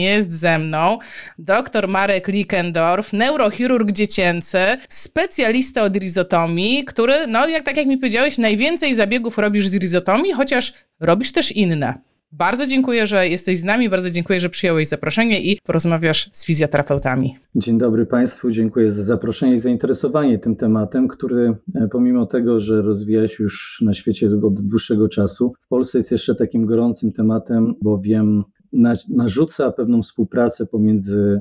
Jest ze mną dr Marek Likendorf, neurochirurg dziecięcy, specjalista od rizotomii, który, no jak tak jak mi powiedziałeś, najwięcej zabiegów robisz z rizotomii, chociaż robisz też inne. Bardzo dziękuję, że jesteś z nami, bardzo dziękuję, że przyjąłeś zaproszenie i porozmawiasz z fizjoterapeutami. Dzień dobry Państwu, dziękuję za zaproszenie i zainteresowanie tym tematem, który e, pomimo tego, że rozwija się już na świecie od dłuższego czasu, w Polsce jest jeszcze takim gorącym tematem, narzuca pewną współpracę pomiędzy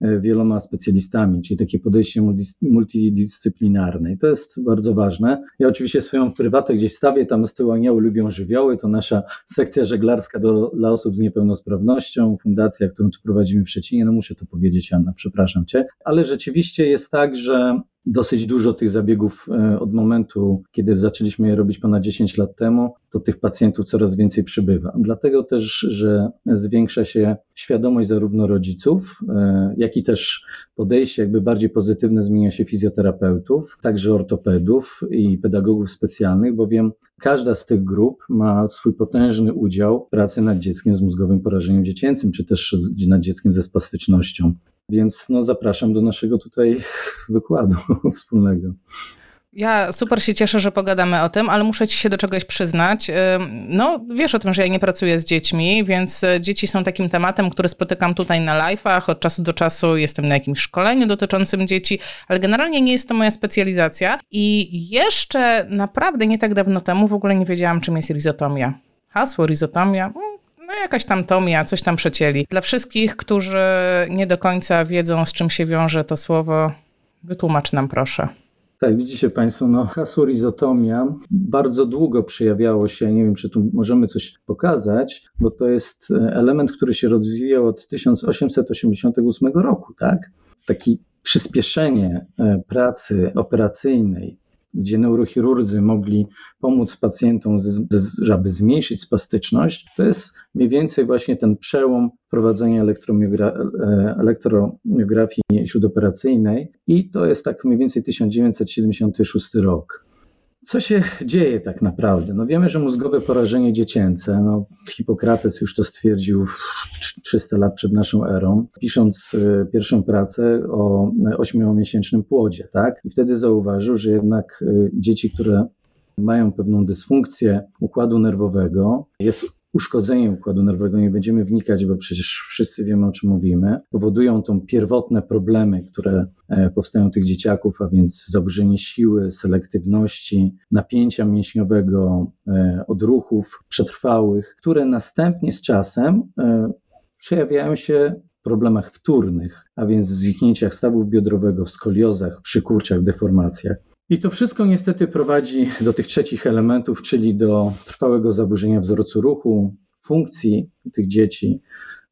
E, wieloma specjalistami, czyli takie podejście multidyscyplinarne. I to jest bardzo ważne. Ja oczywiście swoją prywatę gdzieś stawię, tam z tyłu anioły lubią żywioły, to nasza sekcja żeglarska do, dla osób z niepełnosprawnością, fundacja, którą tu prowadzimy w Szczecinie, no muszę to powiedzieć Anna, przepraszam Cię, ale rzeczywiście jest tak, że dosyć dużo tych zabiegów e, od momentu, kiedy zaczęliśmy je robić ponad 10 lat temu, to tych pacjentów coraz więcej przybywa. Dlatego też, że zwiększa się świadomość zarówno rodziców, e, jak i też podejście jakby bardziej pozytywne zmienia się fizjoterapeutów, także ortopedów i pedagogów specjalnych, bowiem każda z tych grup ma swój potężny udział pracy nad dzieckiem z mózgowym porażeniem dziecięcym, czy też nad dzieckiem ze spastycznością. Więc no, zapraszam do naszego tutaj wykładu wspólnego. Ja super się cieszę, że pogadamy o tym, ale muszę ci się do czegoś przyznać. No, wiesz o tym, że ja nie pracuję z dziećmi, więc e, dzieci są takim tematem, który spotykam tutaj na live'ach. Od czasu do czasu jestem na jakimś szkoleniu dotyczącym dzieci, ale generalnie nie jest to moja specjalizacja. I jeszcze naprawdę nie tak dawno temu w ogóle nie wiedziałam, czym jest rizotomia. Hasło rizotomia, mm, no jakaś tam tomia, coś tam przecięli. Dla wszystkich, którzy nie do końca wiedzą, z czym się wiąże to słowo, wytłumacz nam proszę. Tak, widzicie Państwo, no, hasło rizotomia bardzo długo przejawiało się, nie wiem, czy tu możemy coś pokazać, bo to jest e, element, który się rozwijał od 1888 roku, tak? Taki przyspieszenie e, pracy operacyjnej, gdzie neurochirurdzy mogli pomóc pacjentom, żeby zmniejszyć spastyczność, to jest mniej więcej właśnie ten przełom prowadzenia e, elektromiografii śródoperacyjnej i to jest tak mniej więcej 1976 rok. Co się dzieje tak naprawdę? No wiemy, że mózgowe porażenie dziecięce, no Hipokrates już to stwierdził 300 lat przed naszą erą, pisząc e, pierwszą pracę o ośmiomiesięcznym płodzie, tak? I wtedy zauważył, że jednak e, dzieci, które mają pewną dysfunkcję układu nerwowego, jest uszkodzenie układu nerwowego, nie będziemy wnikać, bo przecież wszyscy wiemy o czym mówimy, powodują tą pierwotne problemy, które e, powstają u tych dzieciaków, a więc zaburzenie siły, selektywności, napięcia mięśniowego, e, odruchów przetrwałych, które następnie z czasem e, przejawiają się problemach wtórnych, a więc w zwichnięciach stawów biodrowego, w skoliozach, przykurczach, deformacjach. I to wszystko niestety prowadzi do tych trzecich elementów, czyli do trwałego zaburzenia wzorcu ruchu, funkcji tych dzieci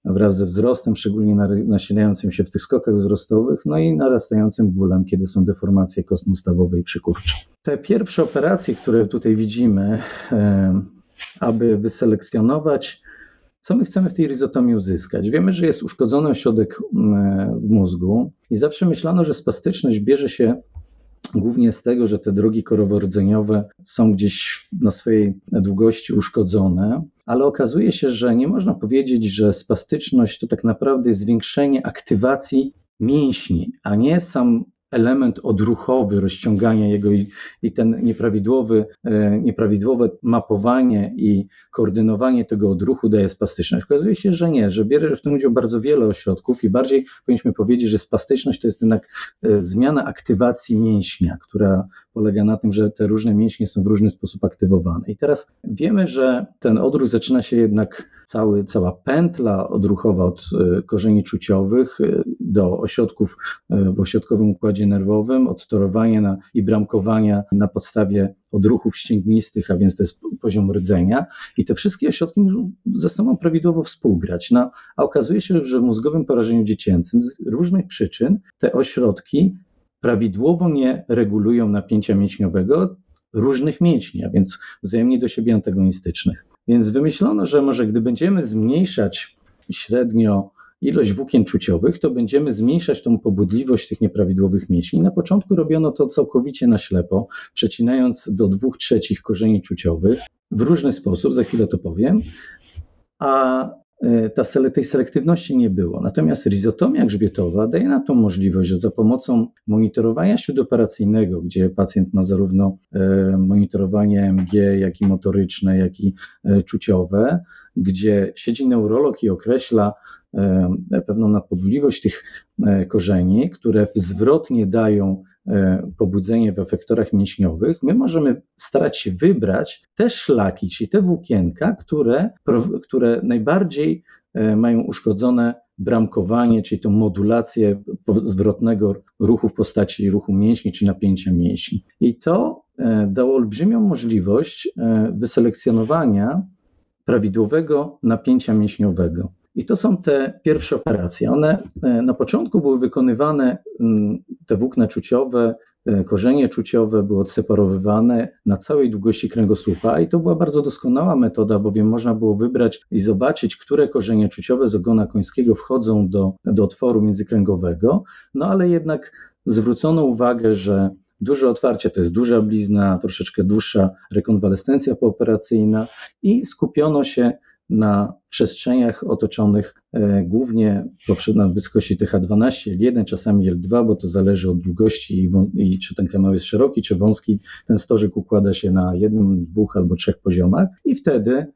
wraz ze wzrostem, szczególnie nasilającym się w tych skokach wzrostowych, no i narastającym bólem, kiedy są deformacje kostno-stawowe i przykurcze. Te pierwsze operacje, które tutaj widzimy, aby wyselekcjonować, co my chcemy w tej rizotomii uzyskać? Wiemy, że jest uszkodzony ośrodek w mózgu i zawsze myślano, że spastyczność bierze się głównie z tego, że te drogi korowo-rdzeniowe są gdzieś na swojej długości uszkodzone, ale okazuje się, że nie można powiedzieć, że spastyczność to tak naprawdę jest zwiększenie aktywacji mięśni, a nie sam element odruchowy rozciągania jego i, i ten nieprawidłowy, e, nieprawidłowe mapowanie i koordynowanie tego odruchu daje spastyczność. Okazuje się, że nie, że bierze w tym udział bardzo wiele ośrodków i bardziej powinniśmy powiedzieć, że spastyczność to jest jednak e, zmiana aktywacji mięśnia, która polega na tym, że te różne mięśnie są w różny sposób aktywowane. I teraz wiemy, że ten odruch zaczyna się jednak cały, cała pętla odruchowa od e, korzeni czuciowych e, do ośrodków e, w ośrodkowym układzie nerwowym, od torowania na, i bramkowania na podstawie odruchów ścięgnistych, a więc to jest poziom rdzenia. I te wszystkie ośrodki muszą ze sobą prawidłowo współgrać. No, a okazuje się, że w mózgowym porażeniu dziecięcym z różnych przyczyn te ośrodki prawidłowo nie regulują napięcia mięśniowego różnych mięśni, a więc wzajemnie do siebie antagonistycznych. Więc wymyślono, że może gdy będziemy zmniejszać średnio ilość włókien czuciowych, to będziemy zmniejszać tą pobudliwość tych nieprawidłowych mięśni. Na początku robiono to całkowicie na ślepo, przecinając do dwóch trzecich korzeni czuciowych w różny sposób, za chwilę to powiem, a ta, tej selektywności nie było. Natomiast rizotomia grzbietowa daje nam tą możliwość, że za pomocą monitorowania śródoperacyjnego, gdzie pacjent ma zarówno monitorowanie MG, jak i motoryczne, jak i czuciowe, gdzie siedzi neurolog i określa pewną nadpobudliwość tych korzeni, które zwrotnie dają pobudzenie w efektorach mięśniowych, my możemy starać się wybrać te szlaki, czyli te włókienka, które, które najbardziej e, mają uszkodzone bramkowanie, czyli tą modulację zwrotnego ruchu w postaci ruchu mięśni czy napięcia mięśni. I to e, dało olbrzymią możliwość wyselekcjonowania prawidłowego napięcia mięśniowego. I to są te pierwsze operacje. One e, na początku były wykonywane, te włókna czuciowe, e, korzenie czuciowe były odseparowywane na całej długości kręgosłupa i to była bardzo doskonała metoda, bowiem można było wybrać i zobaczyć, które korzenie czuciowe z ogona końskiego wchodzą do, do otworu międzykręgowego, no ale jednak zwrócono uwagę, że Duże otwarcie to jest duża blizna, troszeczkę dłuższa rekonwalescencja pooperacyjna i skupiono się na przestrzeniach otoczonych e, głównie na wysokości TH12, L1, czasami L2, bo to zależy od długości i, czy ten kanał jest szeroki czy wąski. Ten stożek układa się na jednym, dwóch albo trzech poziomach i wtedy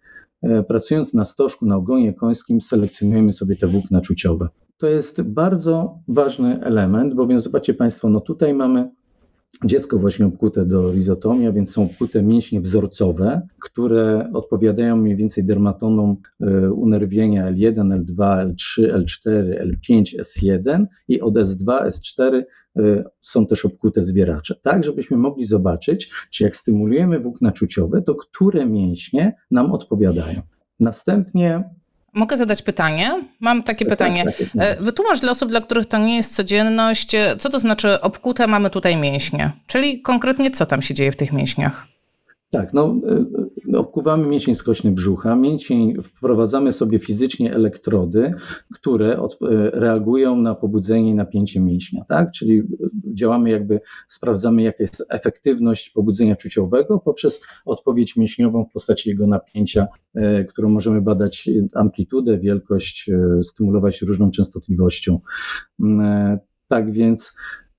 e, pracując na stożku, na ogonie końskim selekcjonujemy sobie te włókna czuciowe. To jest bardzo ważny element, bowiem zobaczcie Państwo, no tutaj mamy dziecko właśnie obkute do rizotomia, więc są obkute mięśnie wzorcowe, które odpowiadają mniej więcej dermatonom e, unerwienia L1, L2, L3, L4, L5, S1 i od S2, S4 e, są też obkute zwieracze, tak żebyśmy mogli zobaczyć, czy jak stymulujemy włókna czuciowe, to które mięśnie nam odpowiadają. Następnie Mogę zadać pytanie? Mam takie tak, pytanie. Tak, tak, e, wytłumacz dla osób, dla których to nie jest codzienność, e, co to znaczy obkute mamy tutaj mięśnie? Czyli konkretnie co tam się dzieje w tych mięśniach? Tak, no e, obkuwamy mięsień skośny brzucha, mięsień, wprowadzamy sobie fizycznie elektrody, które od, reagują na pobudzenie i napięcie mięśnia, tak? Czyli działamy jakby, sprawdzamy jaka jest efektywność pobudzenia czuciowego poprzez odpowiedź mięśniową w postaci jego napięcia, którą możemy badać amplitudę, wielkość, stymulować różną częstotliwością. Tak więc E,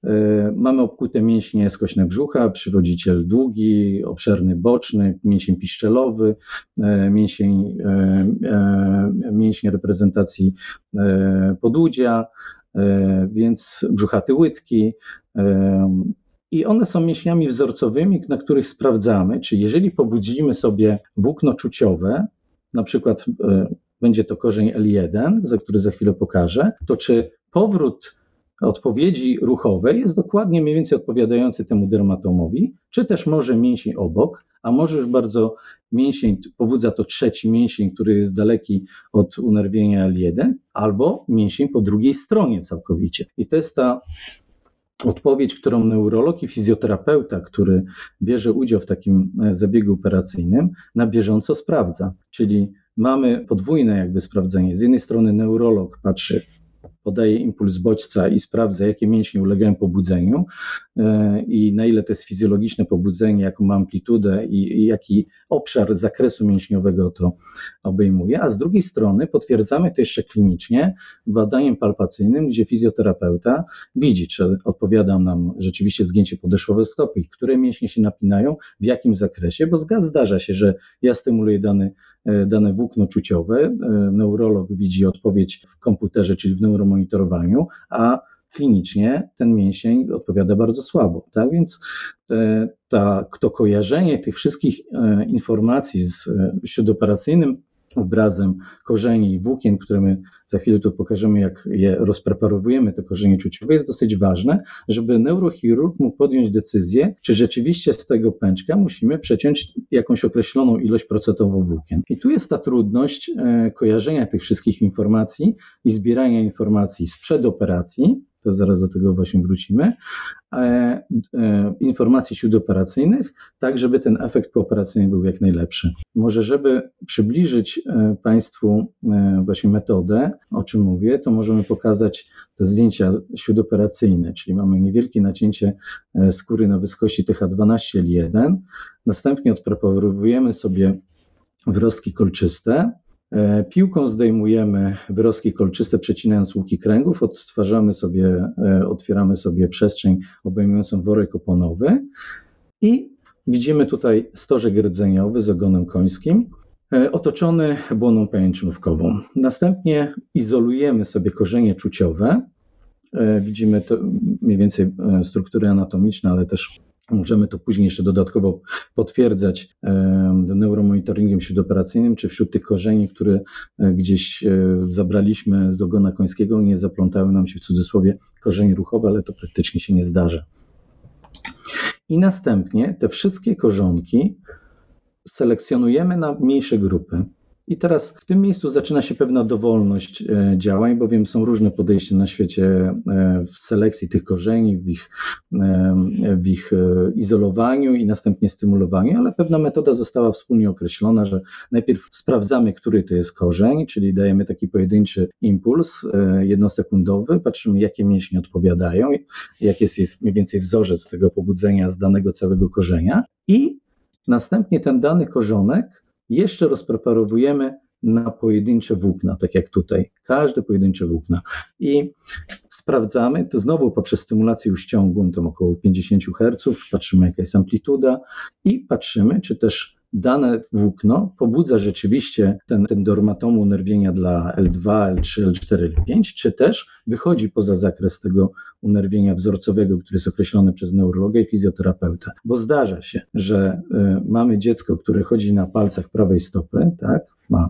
mamy obkute mięśnie skośne brzucha, przywodziciel długi, obszerny boczny, mięsień piszczelowy, e, mięsień, e, mięśnie reprezentacji podłudzia, więc brzuchaty łydki. I one są mięśniami wzorcowymi, na których sprawdzamy, czy jeżeli pobudzimy sobie włókno czuciowe, na przykład będzie to korzeń L1, za który za chwilę pokażę, to czy powrót odpowiedzi ruchowej jest dokładnie mniej więcej odpowiadający temu dermatomowi, czy też może mięsień obok, a może już bardzo mięsień, pobudza to trzeci mięsień, który jest daleki od unerwienia L1, albo mięsień po drugiej stronie całkowicie. I to jest ta odpowiedź, którą neurolog i fizjoterapeuta, który bierze udział w takim e, zabiegu operacyjnym, na bieżąco sprawdza. Czyli mamy podwójne jakby sprawdzenie. Z jednej strony neurolog patrzy, podaje impuls bodźca i sprawdza, jakie mięśnie ulegają pobudzeniu e, i na ile to jest fizjologiczne pobudzenie, jaką ma amplitudę i, jaki obszar zakresu mięśniowego to obejmuje, a z drugiej strony potwierdzamy to jeszcze klinicznie badaniem palpacyjnym, gdzie fizjoterapeuta widzi, czy odpowiada nam rzeczywiście zgięcie podeszwowe stopy które mięśnie się napinają, w jakim zakresie, bo zdarza się, że ja stymuluję dany, e, dane włókno czuciowe, e, neurolog widzi odpowiedź w komputerze, czyli w neuromonitorowaniu, a klinicznie ten mięsień odpowiada bardzo słabo. Tak więc e, ta, to kojarzenie tych wszystkich e, informacji z e, śródoperacyjnym obrazem korzeni i włókien, które my za chwilę tu pokażemy, jak je rozpreparowujemy, te korzenie czuciowe, jest dosyć ważne, żeby neurochirurg mógł podjąć decyzję, czy rzeczywiście z tego pęczka musimy przeciąć jakąś określoną ilość procentową włókien. I tu jest ta trudność kojarzenia tych wszystkich informacji i zbierania informacji sprzed operacji, to zaraz do tego właśnie wrócimy, e, e, informacji śródoperacyjnych, tak żeby ten efekt pooperacyjny był jak najlepszy. Może żeby przybliżyć e, Państwu właśnie metodę, o czym mówię, to możemy pokazać te zdjęcia śródoperacyjne, czyli mamy niewielkie nacięcie skóry na wysokości TH12L1, następnie odpreparowujemy sobie wrostki kolczyste, piłką zdejmujemy wyrostki kolczyste, przecinając łuki kręgów, odtwarzamy sobie, e, otwieramy sobie przestrzeń obejmującą worek oponowy i widzimy tutaj stożek rdzeniowy z ogonem końskim, e, otoczony błoną pajęczynówkową. Następnie izolujemy sobie korzenie czuciowe. Widzimy to mniej więcej struktury anatomiczne, ale też Możemy to później jeszcze dodatkowo potwierdzać neuromonitoringiem śródoperacyjnym, czy wśród tych korzeni, które e, gdzieś e, zabraliśmy z ogona końskiego, nie zaplątały nam się w cudzysłowie korzenie ruchowe, ale to praktycznie się nie zdarza. I następnie te wszystkie korzonki selekcjonujemy na mniejsze grupy. I teraz w tym miejscu zaczyna się pewna dowolność e, działań, bowiem są różne podejścia na świecie e, w selekcji tych korzeni, w ich, e, w ich izolowaniu i następnie stymulowaniu, ale pewna metoda została wspólnie określona, że najpierw sprawdzamy, który to jest korzeń, czyli dajemy taki pojedynczy impuls jednosekundowy, patrzymy, jakie mięśnie odpowiadają, jaki jest mniej więcej wzorzec tego pobudzenia z danego całego korzenia i następnie ten dany korzonek jeszcze rozpreparowujemy na pojedyncze włókna, tak jak tutaj, każde pojedyncze włókna. I sprawdzamy, to znowu poprzez stymulację uściągłą, tam około 50 Hz, patrzymy jaka jest amplituda i patrzymy, czy też dane włókno pobudza rzeczywiście ten, ten dormatomu unerwienia dla L2, L3, L4, L5, czy też wychodzi poza zakres tego unerwienia wzorcowego, który jest określony przez neurologa i fizjoterapeutę. Bo zdarza się, że y, mamy dziecko, które chodzi na palcach prawej stopy, tak, ma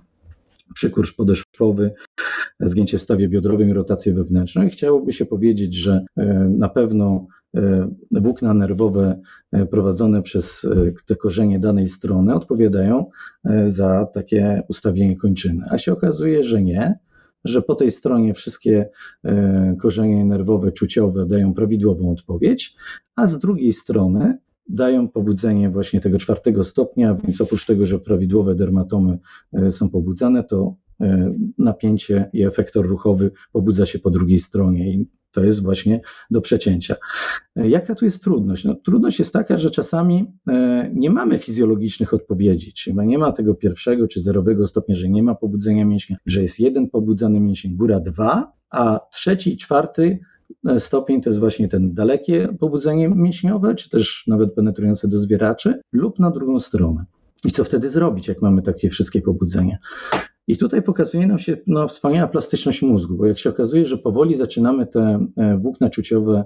przykurcz podeszwowy, zgięcie w stawie biodrowym i rotację wewnętrzną i chciałoby się powiedzieć, że y, na pewno E, włókna nerwowe e, prowadzone przez e, te korzenie danej strony odpowiadają za takie ustawienie kończyny. A się okazuje, że nie, że po tej stronie wszystkie korzenie nerwowe, czuciowe dają prawidłową odpowiedź, a z drugiej strony dają pobudzenie właśnie tego czwartego stopnia, więc oprócz tego, że prawidłowe dermatomy są pobudzane, to napięcie i efektor ruchowy pobudza się po drugiej stronie i to jest właśnie do przecięcia. Jaka tu jest trudność? No, trudność jest taka, że czasami e, nie mamy fizjologicznych odpowiedzi, czyli nie ma tego pierwszego czy zerowego stopnia, że nie ma pobudzenia mięśnia, że jest jeden pobudzany mięsień, góra dwa, a trzeci i czwarty e, stopień to jest właśnie ten dalekie pobudzenie mięśniowe, czy też nawet penetrujące do zwieraczy, lub na drugą stronę. I co wtedy zrobić, jak mamy takie wszystkie pobudzenia? I tutaj pokazuje nam się no, wspaniała plastyczność mózgu, bo jak się okazuje, że powoli zaczynamy te e, włókna czuciowe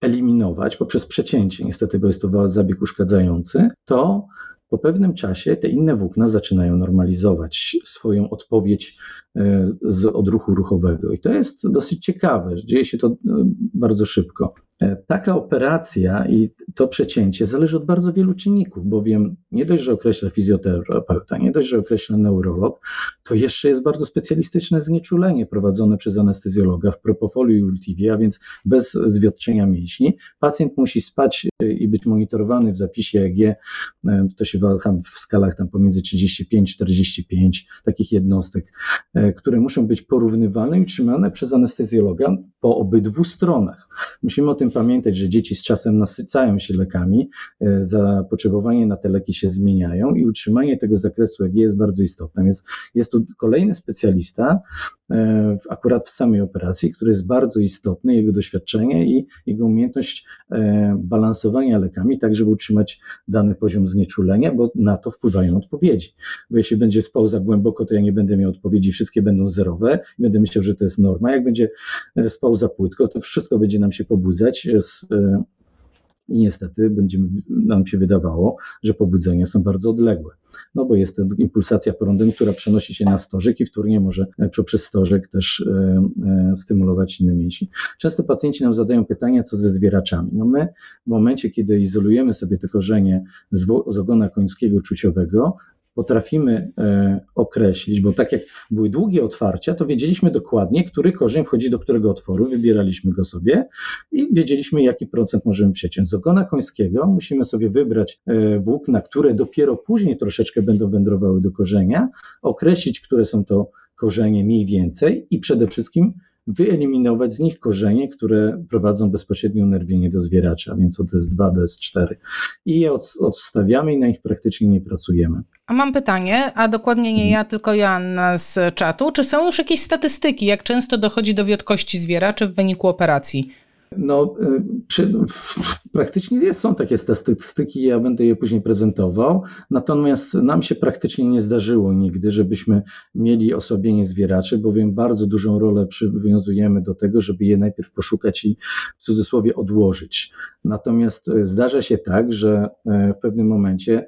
eliminować poprzez przecięcie, niestety, bo jest to zabieg uszkadzający, to po pewnym czasie te inne włókna zaczynają normalizować swoją odpowiedź e, z odruchu ruchowego. I to jest dosyć ciekawe, dzieje się to e, bardzo szybko. E, taka operacja i to przecięcie zależy od bardzo wielu czynników, bowiem nie dość, że określa fizjoterapeuta, nie dość, że określa neurolog, to jeszcze jest bardzo specjalistyczne znieczulenie prowadzone przez anestezjologa w propofoliu i ultivie, a więc bez zwiotczenia mięśni. Pacjent musi spać e, i być monitorowany w zapisie EG, e, to się waha w skalach tam pomiędzy 35-45 takich jednostek, które muszą być porównywalne i utrzymane przez anestezjologa po obydwu stronach. Musimy o tym pamiętać, że dzieci z czasem nasycają się lekami, e, zapotrzebowanie na te leki się zmieniają i utrzymanie tego zakresu EG jest bardzo istotne. Więc jest tu kolejny specjalista, e, akurat w samej operacji, który jest bardzo istotny, jego doświadczenie i jego umiejętność e, balansowania lekami, tak żeby utrzymać dany poziom znieczulenia, bo na to wpływają odpowiedzi. Bo jeśli będzie spał za głęboko, to ja nie będę miał odpowiedzi, wszystkie będą zerowe, będę myślał, że to jest norma. Jak będzie spał za płytko, to wszystko będzie nam się pobudzać E, i niestety będzie nam się wydawało, że pobudzenia są bardzo odległe. No bo jest to impulsacja prądem, która przenosi się na stożek i wtórnie może e, poprzez stożek też e, stymulować inne mięśnie. Często pacjenci nam zadają pytania, co ze zwieraczami. No my w momencie, kiedy izolujemy sobie to korzenie z, z ogona końskiego czuciowego, potrafimy e, określić, bo tak jak były długie otwarcia, to wiedzieliśmy dokładnie, który korzeń wchodzi do którego otworu, wybieraliśmy go sobie i wiedzieliśmy, jaki procent możemy przeciąć. Z ogona końskiego musimy sobie wybrać e, włókna, które dopiero później troszeczkę będą wędrowały do korzenia, określić, które są to korzenie mniej więcej i przede wszystkim wyeliminować z nich korzenie, które prowadzą bezpośrednio nerwienie do zwieracza, więc od S2 do S4. I je odstawiamy i na nich praktycznie nie pracujemy. A mam pytanie, a dokładnie nie ja, tylko Joanna z czatu. Czy są już jakieś statystyki, jak często dochodzi do wiotkości zwieraczy w wyniku operacji? No, y, przy, praktycznie jest, są takie statystyki, ja będę je później prezentował, natomiast nam się praktycznie nie zdarzyło nigdy, żebyśmy mieli osłabienie zwieraczy, bowiem bardzo dużą rolę przywiązujemy do tego, żeby je najpierw poszukać i w cudzysłowie odłożyć. Natomiast y, zdarza się tak, że y, w pewnym momencie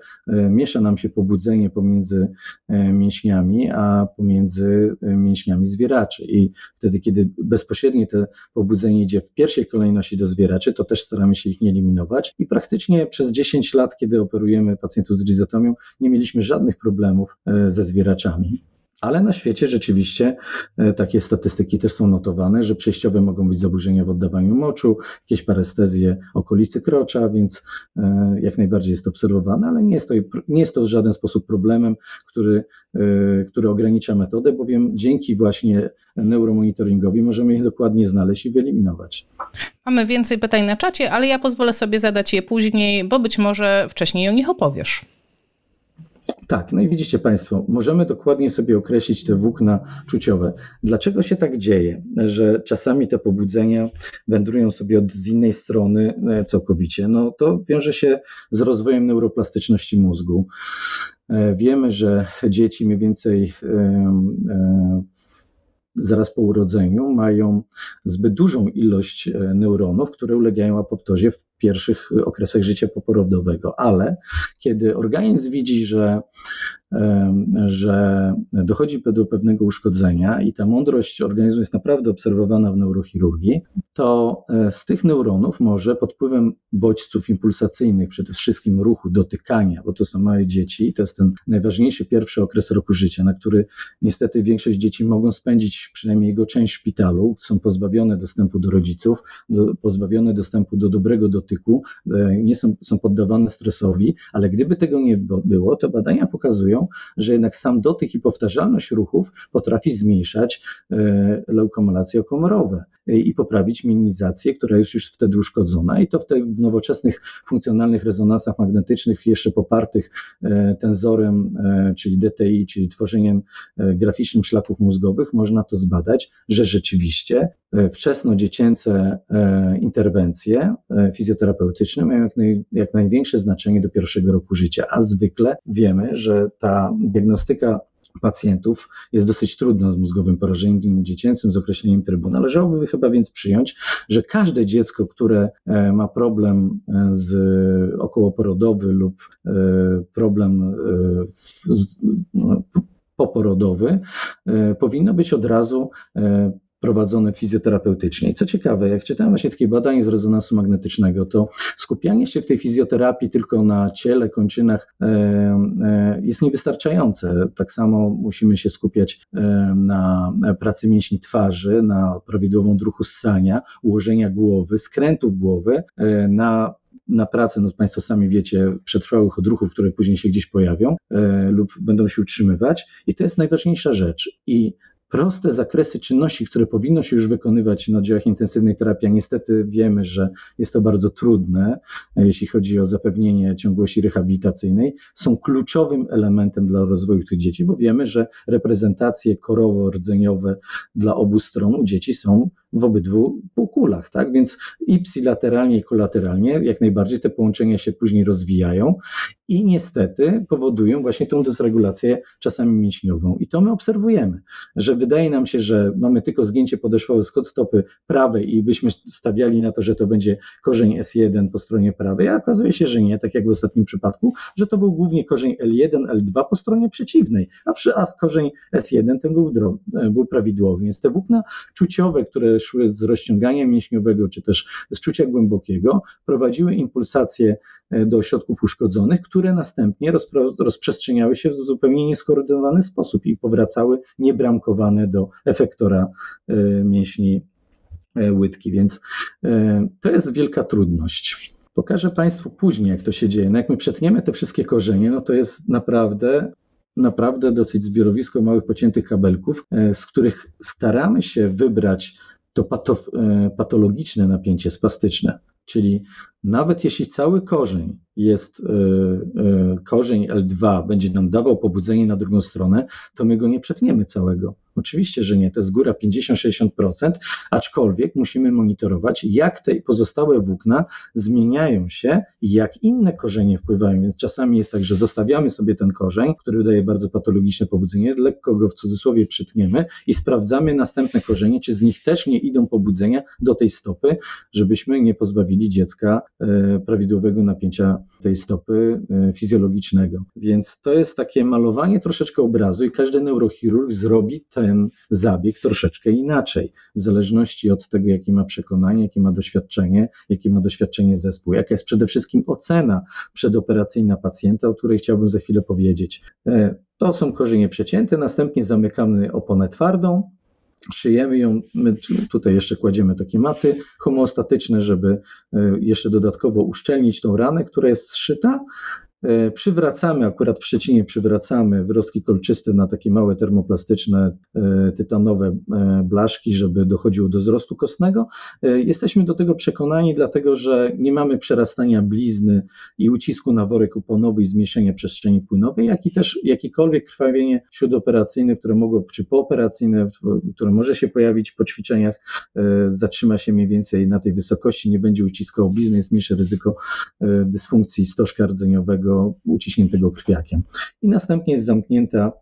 miesza nam się pobudzenie pomiędzy mięśniami, a pomiędzy mięśniami zwieraczy i wtedy, kiedy bezpośrednie to pobudzenie idzie w pierwszej kolejności do zwieraczy, to też staramy się ich nie eliminować i praktycznie przez 10 lat, kiedy operujemy pacjentów z rizotomią, nie mieliśmy żadnych problemów e, ze zwieraczami. Ale na świecie rzeczywiście e, takie statystyki też są notowane, że przejściowe mogą być zaburzenia w oddawaniu moczu, jakieś parestezje okolicy krocza, więc e, jak najbardziej jest to obserwowane, ale nie jest to, nie jest to w żaden sposób problemem, który, e, który ogranicza metodę, bowiem dzięki właśnie neuromonitoringowi możemy je dokładnie znaleźć i wyeliminować. Mamy więcej pytań na czacie, ale ja pozwolę sobie zadać je później, bo być może wcześniej o nich opowiesz. Tak, no i widzicie Państwo, możemy dokładnie sobie określić te włókna czuciowe. Dlaczego się tak dzieje, że czasami te pobudzenia wędrują sobie od z innej strony e, całkowicie? No to wiąże się z rozwojem neuroplastyczności mózgu. E, wiemy, że dzieci mniej więcej e, zaraz po urodzeniu mają zbyt dużą ilość neuronów, które ulegają apoptozie w pierwszych okresach życia poporodowego, ale kiedy organizm widzi, że że dochodzi do pewnego uszkodzenia i ta mądrość organizmu jest naprawdę obserwowana w neurochirurgii, to e, z tych neuronów może pod wpływem bodźców impulsacyjnych, przede wszystkim ruchu, dotykania, bo to są małe dzieci, to jest ten najważniejszy pierwszy okres roku życia, na który niestety większość dzieci mogą spędzić przynajmniej jego część w szpitalu, są pozbawione dostępu do rodziców, do, pozbawione dostępu do dobrego dotyku, e, nie są, są poddawane stresowi, ale gdyby tego nie było, to badania pokazują, że jednak sam dotyk i powtarzalność ruchów potrafi zmniejszać e, leukomolacje komorowe i poprawić minimizację, która jest już wtedy uszkodzona i to w, w nowoczesnych funkcjonalnych rezonansach magnetycznych jeszcze popartych e, tenzorem, e, czyli DTI, czyli tworzeniem graficznym szlaków mózgowych można to zbadać, że rzeczywiście wczesno-dziecięce interwencje fizjoterapeutyczne mają jak, naj, jak największe znaczenie do pierwszego roku życia, a zwykle wiemy, że ta diagnostyka pacjentów jest dosyć trudna z mózgowym porażeniem dziecięcym, z określeniem trybu. Należałoby chyba więc przyjąć, że każde dziecko, które e, ma problem e, z okołoporodowy lub e, problem no, poporodowy, powinno być od razu prowadzone fizjoterapeutycznie. I co ciekawe, jak czytałem właśnie takie badanie z rezonansu magnetycznego, to skupianie się w tej fizjoterapii tylko na ciele, kończynach e, e, jest niewystarczające. Tak samo musimy się skupiać e, na pracy mięśni twarzy, na prawidłową druchu ssania, ułożenia głowy, skrętów głowy, na na pracę, no Państwo sami wiecie, przetrwałych odruchów, które później się gdzieś pojawią e, lub będą się utrzymywać i to jest najważniejsza rzecz. I proste zakresy czynności, które powinno się już wykonywać na oddziałach intensywnej terapii, a niestety wiemy, że jest to bardzo trudne, jeśli chodzi o zapewnienie ciągłości rehabilitacyjnej, są kluczowym elementem dla rozwoju tych dzieci, bo wiemy, że reprezentacje korowo-rdzeniowe dla obu stron u dzieci są w obydwu półkulach, tak? Więc i psilateralnie, i kolateralnie jak najbardziej te połączenia się później rozwijają i niestety powodują właśnie tą dysregulację czasami mięśniową. I to my obserwujemy, że wydaje nam się, że mamy tylko zgięcie podeszwowe skok stopy prawej i byśmy stawiali na to, że to będzie korzeń S1 po stronie prawej, a okazuje się, że nie, tak jak w ostatnim przypadku, że to był głównie korzeń L1, L2 po stronie przeciwnej, a, a korzeń S1 ten był, był prawidłowy. Więc te włókna czuciowe, które szły z rozciągania mięśniowego, czy też z czucia głębokiego, prowadziły impulsacje e, do ośrodków uszkodzonych, które następnie rozprzestrzeniały się w zupełnie nieskoordynowany sposób i powracały niebramkowane do efektora e, mięśni e, łydki. Więc to jest wielka trudność. Pokażę Państwu później, jak to się dzieje. No jak my przetniemy te wszystkie korzenie, no to jest naprawdę naprawdę dosyć zbiorowisko małych pociętych kabelków, z których staramy się wybrać to e, patologiczne napięcie spastyczne. Czyli nawet jeśli cały korzeń jest, e, e, korzeń L2 będzie nam dawał pobudzenie na drugą stronę, to my go nie przetniemy całego. Oczywiście, że nie, to jest góra 50-60%, aczkolwiek musimy monitorować, jak te pozostałe włókna zmieniają się i jak inne korzenie wpływają. Więc czasami jest tak, że zostawiamy sobie ten korzeń, który daje bardzo patologiczne pobudzenie, lekko go w cudzysłowie przytniemy i sprawdzamy następne korzenie, czy z nich też nie idą pobudzenia do tej stopy, żebyśmy nie pozbawili dziecka prawidłowego napięcia tej stopy e, fizjologicznego. Więc to jest takie malowanie troszeczkę obrazu i każdy neurochirurg zrobi ten zabieg troszeczkę inaczej, w zależności od tego, jakie ma przekonanie, jakie ma doświadczenie, jakie ma doświadczenie zespół, jaka jest przede wszystkim ocena przedoperacyjna pacjenta, o której chciałbym za chwilę powiedzieć. E, to są korzenie przecięte, następnie zamykamy oponę twardą, szyjemy ją, my tutaj jeszcze kładziemy takie maty homeostatyczne, żeby e, jeszcze dodatkowo uszczelnić tą ranę, która jest zszyta, przywracamy, akurat w Szczecinie przywracamy wyrostki kolczyste na takie małe termoplastyczne, e, tytanowe e, blaszki, żeby dochodziło do wzrostu kostnego. Jesteśmy do tego przekonani, dlatego że nie mamy przerastania blizny i ucisku na worek uponowy i zmniejszenia przestrzeni płynowej, jak i też jakikolwiek krwawienie śródoperacyjne, które mogło, czy pooperacyjne, które może się pojawić po ćwiczeniach, zatrzyma się mniej więcej na tej wysokości, nie będzie uciskał blizny, jest mniejsze ryzyko dysfunkcji stożka rdzeniowego, uciśniętego krwiakiem. I następnie jest zamknięta,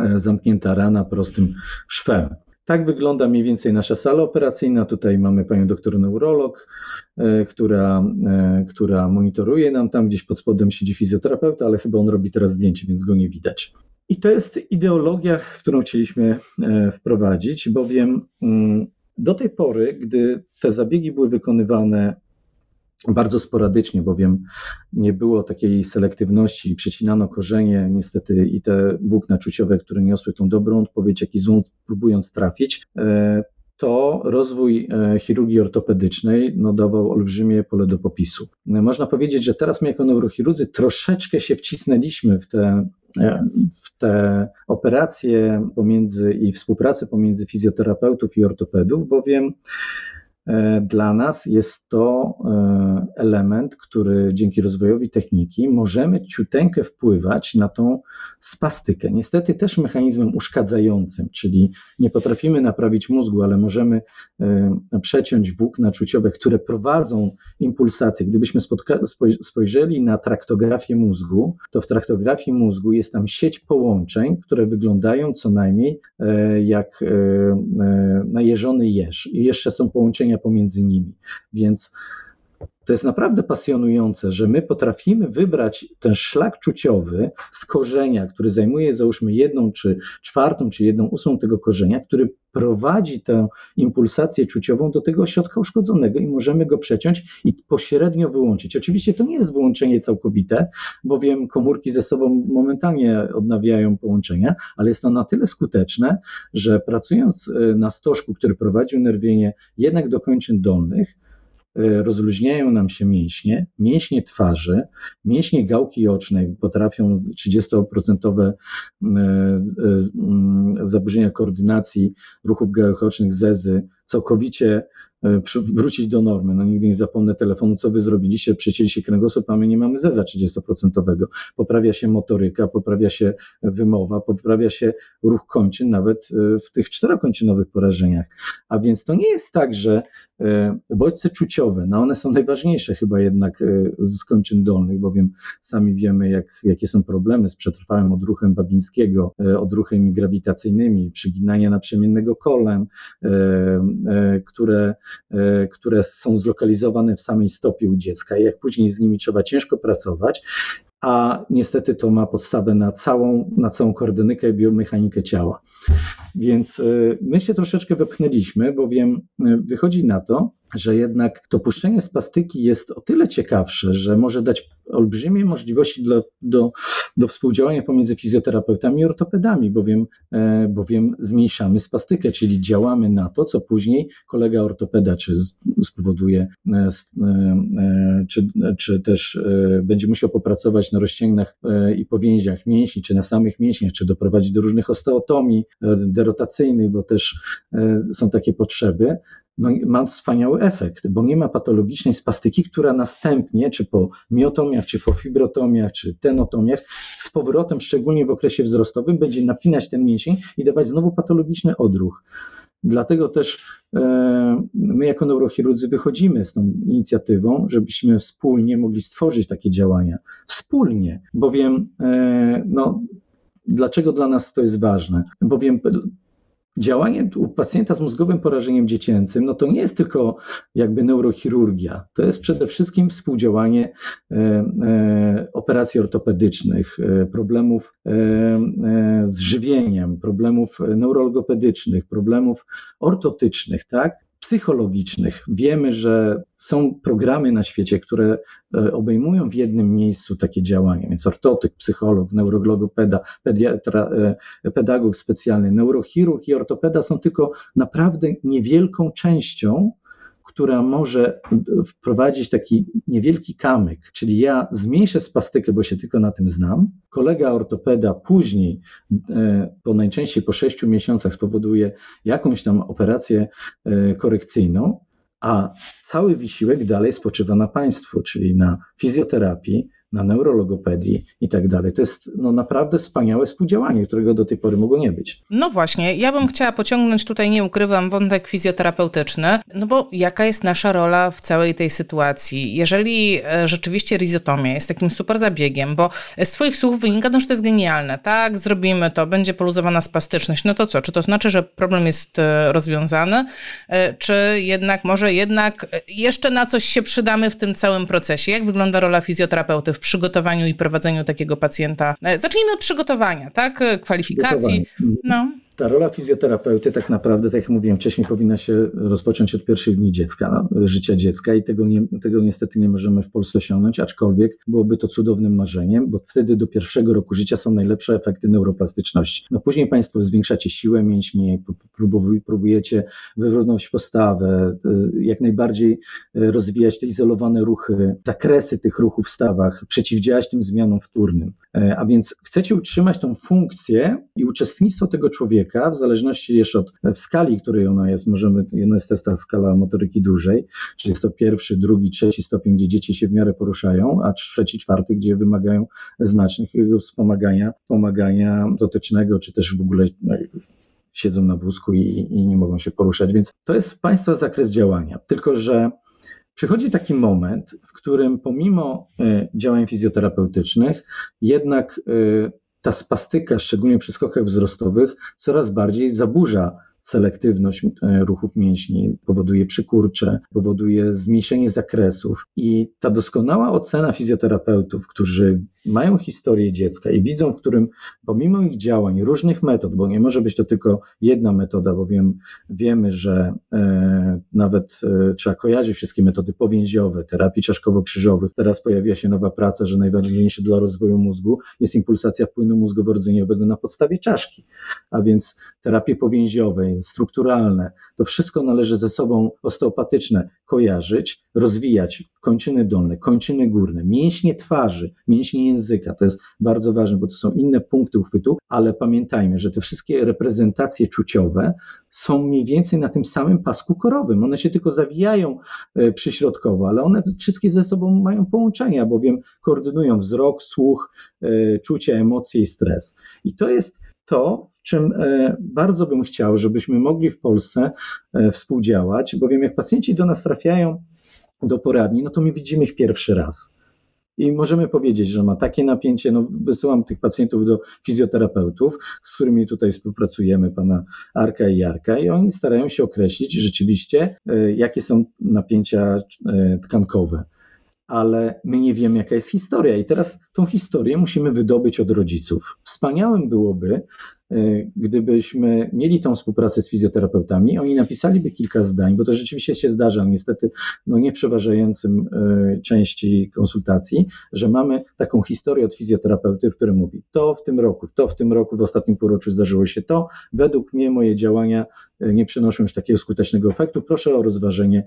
e, zamknięta rana prostym szwem. Tak wygląda mniej więcej nasza sala operacyjna. Tutaj mamy panią doktor neurolog, e, która, e, która monitoruje nam tam, gdzieś pod spodem siedzi fizjoterapeuta, ale chyba on robi teraz zdjęcie, więc go nie widać. I to jest ideologia, którą chcieliśmy wprowadzić, bowiem mm, do tej pory, gdy te zabiegi były wykonywane bardzo sporadycznie, bowiem nie było takiej selektywności, przecinano korzenie, niestety i te włókna czuciowe, które niosły tą dobrą odpowiedź, jak i złą, próbując trafić, e, to rozwój e, chirurgii ortopedycznej no, dawał olbrzymie pole do popisu. Można powiedzieć, że teraz my jako neurochirurdzy troszeczkę się wcisnęliśmy w te, e, w te operacje pomiędzy i współpracę pomiędzy fizjoterapeutów i ortopedów, bowiem E, dla nas jest to e, element, który dzięki rozwojowi techniki możemy ciuteńkę wpływać na tą spastykę. Niestety też mechanizmem uszkadzającym, czyli nie potrafimy naprawić mózgu, ale możemy e, przeciąć włókna czuciowe, które prowadzą impulsację. Gdybyśmy spojrzeli na traktografię mózgu, to w traktografii mózgu jest tam sieć połączeń, które wyglądają co najmniej jak najeżony jeż. I jeszcze są połączenia pomiędzy nimi. Więc to jest naprawdę pasjonujące, że my potrafimy wybrać ten szlak czuciowy z korzenia, który zajmuje załóżmy jedną czy czwartą, czy jedną ósmą tego korzenia, który prowadzi tę impulsację czuciową do tego ośrodka uszkodzonego i możemy go przeciąć i pośrednio wyłączyć. Oczywiście to nie jest wyłączenie całkowite, bowiem komórki ze sobą momentalnie odnawiają połączenia, ale jest to na tyle skuteczne, że pracując e, na stożku, który prowadzi unerwienie jednak do kończyn dolnych, rozluźniają nam się mięśnie, mięśnie twarzy, mięśnie gałki ocznej potrafią 30% e, e, zaburzenia koordynacji ruchów gałek ocznych, zezy, całkowicie E, wrócić do normy. No nigdy nie zapomnę telefonu, co wy zrobiliście, przecięliście kręgosłup, a my nie mamy zeza 30%. Poprawia się motoryka, poprawia się wymowa, poprawia się ruch kończyn, nawet e, w tych czterokończynowych porażeniach. A więc to nie jest tak, że e, bodźce czuciowe, no one są najważniejsze chyba jednak z kończyn dolnych, bowiem sami wiemy, jak, jakie są problemy z przetrwałym odruchem Babińskiego, odruchami grawitacyjnymi, przyginania naprzemiennego kolan, które E, które są zlokalizowane w samej stopie u dziecka i jak później z nimi trzeba ciężko pracować, a niestety to ma podstawę na całą, na całą koordynykę i biomechanikę ciała. Więc y, my się troszeczkę wepchnęliśmy, bowiem wychodzi na to, że jednak to puszczenie spastyki jest o tyle ciekawsze, że może dać olbrzymie możliwości do, do, współdziałania pomiędzy fizjoterapeutami i ortopedami, bowiem, e, bowiem zmniejszamy spastykę, czyli działamy na to, co później kolega ortopeda czy spowoduje, e, e, czy, czy też będzie musiał popracować na rozcięgnach i powięziach mięśni, czy na samych mięśniach, czy doprowadzić do różnych osteotomii derotacyjnych, bo też są takie potrzeby, no, ma wspaniały efekt, bo nie ma patologicznej spastyki, która następnie, czy po miotomiach, czy po fibrotomiach, czy tenotomiach, z powrotem, szczególnie w okresie wzrostowym, będzie napinać ten mięsień i dawać znowu patologiczny odruch. Dlatego też e, my, jako neurochirurdzy, wychodzimy z tą inicjatywą, żebyśmy wspólnie mogli stworzyć takie działania. Wspólnie, bowiem, e, no, dlaczego dla nas to jest ważne? Bowiem działanie u pacjenta z mózgowym porażeniem dziecięcym, no to nie jest tylko jakby neurochirurgia, to jest przede wszystkim współdziałanie e, e, operacji ortopedycznych, e, problemów z żywieniem, problemów neurologopedycznych, problemów ortotycznych, tak? Psychologicznych. Wiemy, że są programy na świecie, które e, obejmują w jednym miejscu takie działania, więc ortotyk, psycholog, neurologopeda, pediatra, e, pedagog specjalny, neurochirurg i ortopeda są tylko naprawdę niewielką częścią która może wprowadzić taki niewielki kamyk, czyli ja zmniejszę spastykę, bo się tylko na tym znam, kolega ortopeda później, e, po najczęściej po sześciu miesiącach spowoduje jakąś tam operację e, korekcyjną, a cały wysiłek dalej spoczywa na państwu, czyli na fizjoterapii, na neurologopedii i tak dalej. To jest no, naprawdę wspaniałe współdziałanie, którego do tej pory mogło nie być. No właśnie, ja bym chciała pociągnąć tutaj, nie ukrywam, wątek fizjoterapeutyczny, no bo jaka jest nasza rola w całej tej sytuacji? Jeżeli e, rzeczywiście rizotomia jest takim super zabiegiem, bo z Twoich słów wynika, no, że to jest genialne, tak, zrobimy to, będzie poluzowana spastyczność, no to co? Czy to znaczy, że problem jest e, rozwiązany, e, czy jednak, może jednak jeszcze na coś się przydamy w tym całym procesie? Jak wygląda rola fizjoterapeuty w przygotowaniu i prowadzeniu takiego pacjenta. E, zacznijmy od przygotowania, tak? Kwalifikacji. No ta rola fizjoterapeuty tak naprawdę, tak jak mówiłem wcześniej, powinna się rozpocząć od pierwszych dni dziecka, no, życia dziecka i tego, nie, tego niestety nie możemy w Polsce osiągnąć, aczkolwiek byłoby to cudownym marzeniem, bo wtedy do pierwszego roku życia są najlepsze efekty neuroplastyczności. No później Państwo zwiększacie siłę mięśni, próbujecie wywrócić postawę, y, jak najbardziej y, rozwijać te izolowane ruchy, zakresy tych ruchów w stawach, przeciwdziałać tym zmianom wtórnym. E, a więc chcecie utrzymać tą funkcję i uczestnictwo tego człowieka człowieka, w zależności jeszcze od w skali, której ona jest, możemy, jedno jest ta skala motoryki dużej, czyli jest to pierwszy, drugi, trzeci stopień, gdzie dzieci się w miarę poruszają, a trzeci, czwarty, gdzie wymagają znacznych wspomagania, pomagania dotycznego, czy też w ogóle no, siedzą na wózku i, i nie mogą się poruszać. Więc to jest Państwa zakres działania. Tylko, że przychodzi taki moment, w którym pomimo działań fizjoterapeutycznych, jednak ta spastyka, szczególnie przy skokach wzrostowych, coraz bardziej zaburza selektywność e, ruchów mięśni, powoduje przykurcze, powoduje zmniejszenie zakresów. I ta doskonała ocena fizjoterapeutów, którzy mają historię dziecka i widzą, w którym pomimo ich działań, różnych metod, bo nie może być to tylko jedna metoda, bowiem wiemy, że e, nawet e, trzeba kojarzyć wszystkie metody powięziowe, terapii czaszkowo-krzyżowych. Teraz pojawia się nowa praca, że najważniejsze dla rozwoju mózgu jest impulsacja płynu mózgowo-rdzeniowego na podstawie czaszki, a więc terapie powięziowe, strukturalne, to wszystko należy ze sobą osteopatyczne kojarzyć, rozwijać kończyny dolne, kończyny górne, mięśnie twarzy, mięśnie języka. To jest bardzo ważne, bo to są inne punkty uchwytu, ale pamiętajmy, że te wszystkie reprezentacje czuciowe są mniej więcej na tym samym pasku korowym. One się tylko zawijają e, przyśrodkowo, ale one wszystkie ze sobą mają połączenia, bowiem koordynują wzrok, słuch, e, czucie, emocje i stres. I to jest to, w czym e, bardzo bym chciał, żebyśmy mogli w Polsce współdziałać, bowiem jak pacjenci do nas trafiają do poradni, no to my widzimy ich pierwszy raz. I możemy powiedzieć, że ma takie napięcie. No, wysyłam tych pacjentów do fizjoterapeutów, z którymi tutaj współpracujemy, pana Arka i Jarka, i oni starają się określić rzeczywiście, e, jakie są napięcia e, tkankowe. Ale my nie wiemy, jaka jest historia, i teraz tą historię musimy wydobyć od rodziców. Wspaniałym byłoby, gdybyśmy mieli tą współpracę z fizjoterapeutami, oni napisaliby kilka zdań, bo to rzeczywiście się zdarza, niestety no nie przeważającym części konsultacji, że mamy taką historię od fizjoterapeuty, w którym mówi, to w tym roku, to w tym roku, w ostatnim półroczu zdarzyło się to, według mnie moje działania nie przynoszą już takiego skutecznego efektu, proszę o rozważenie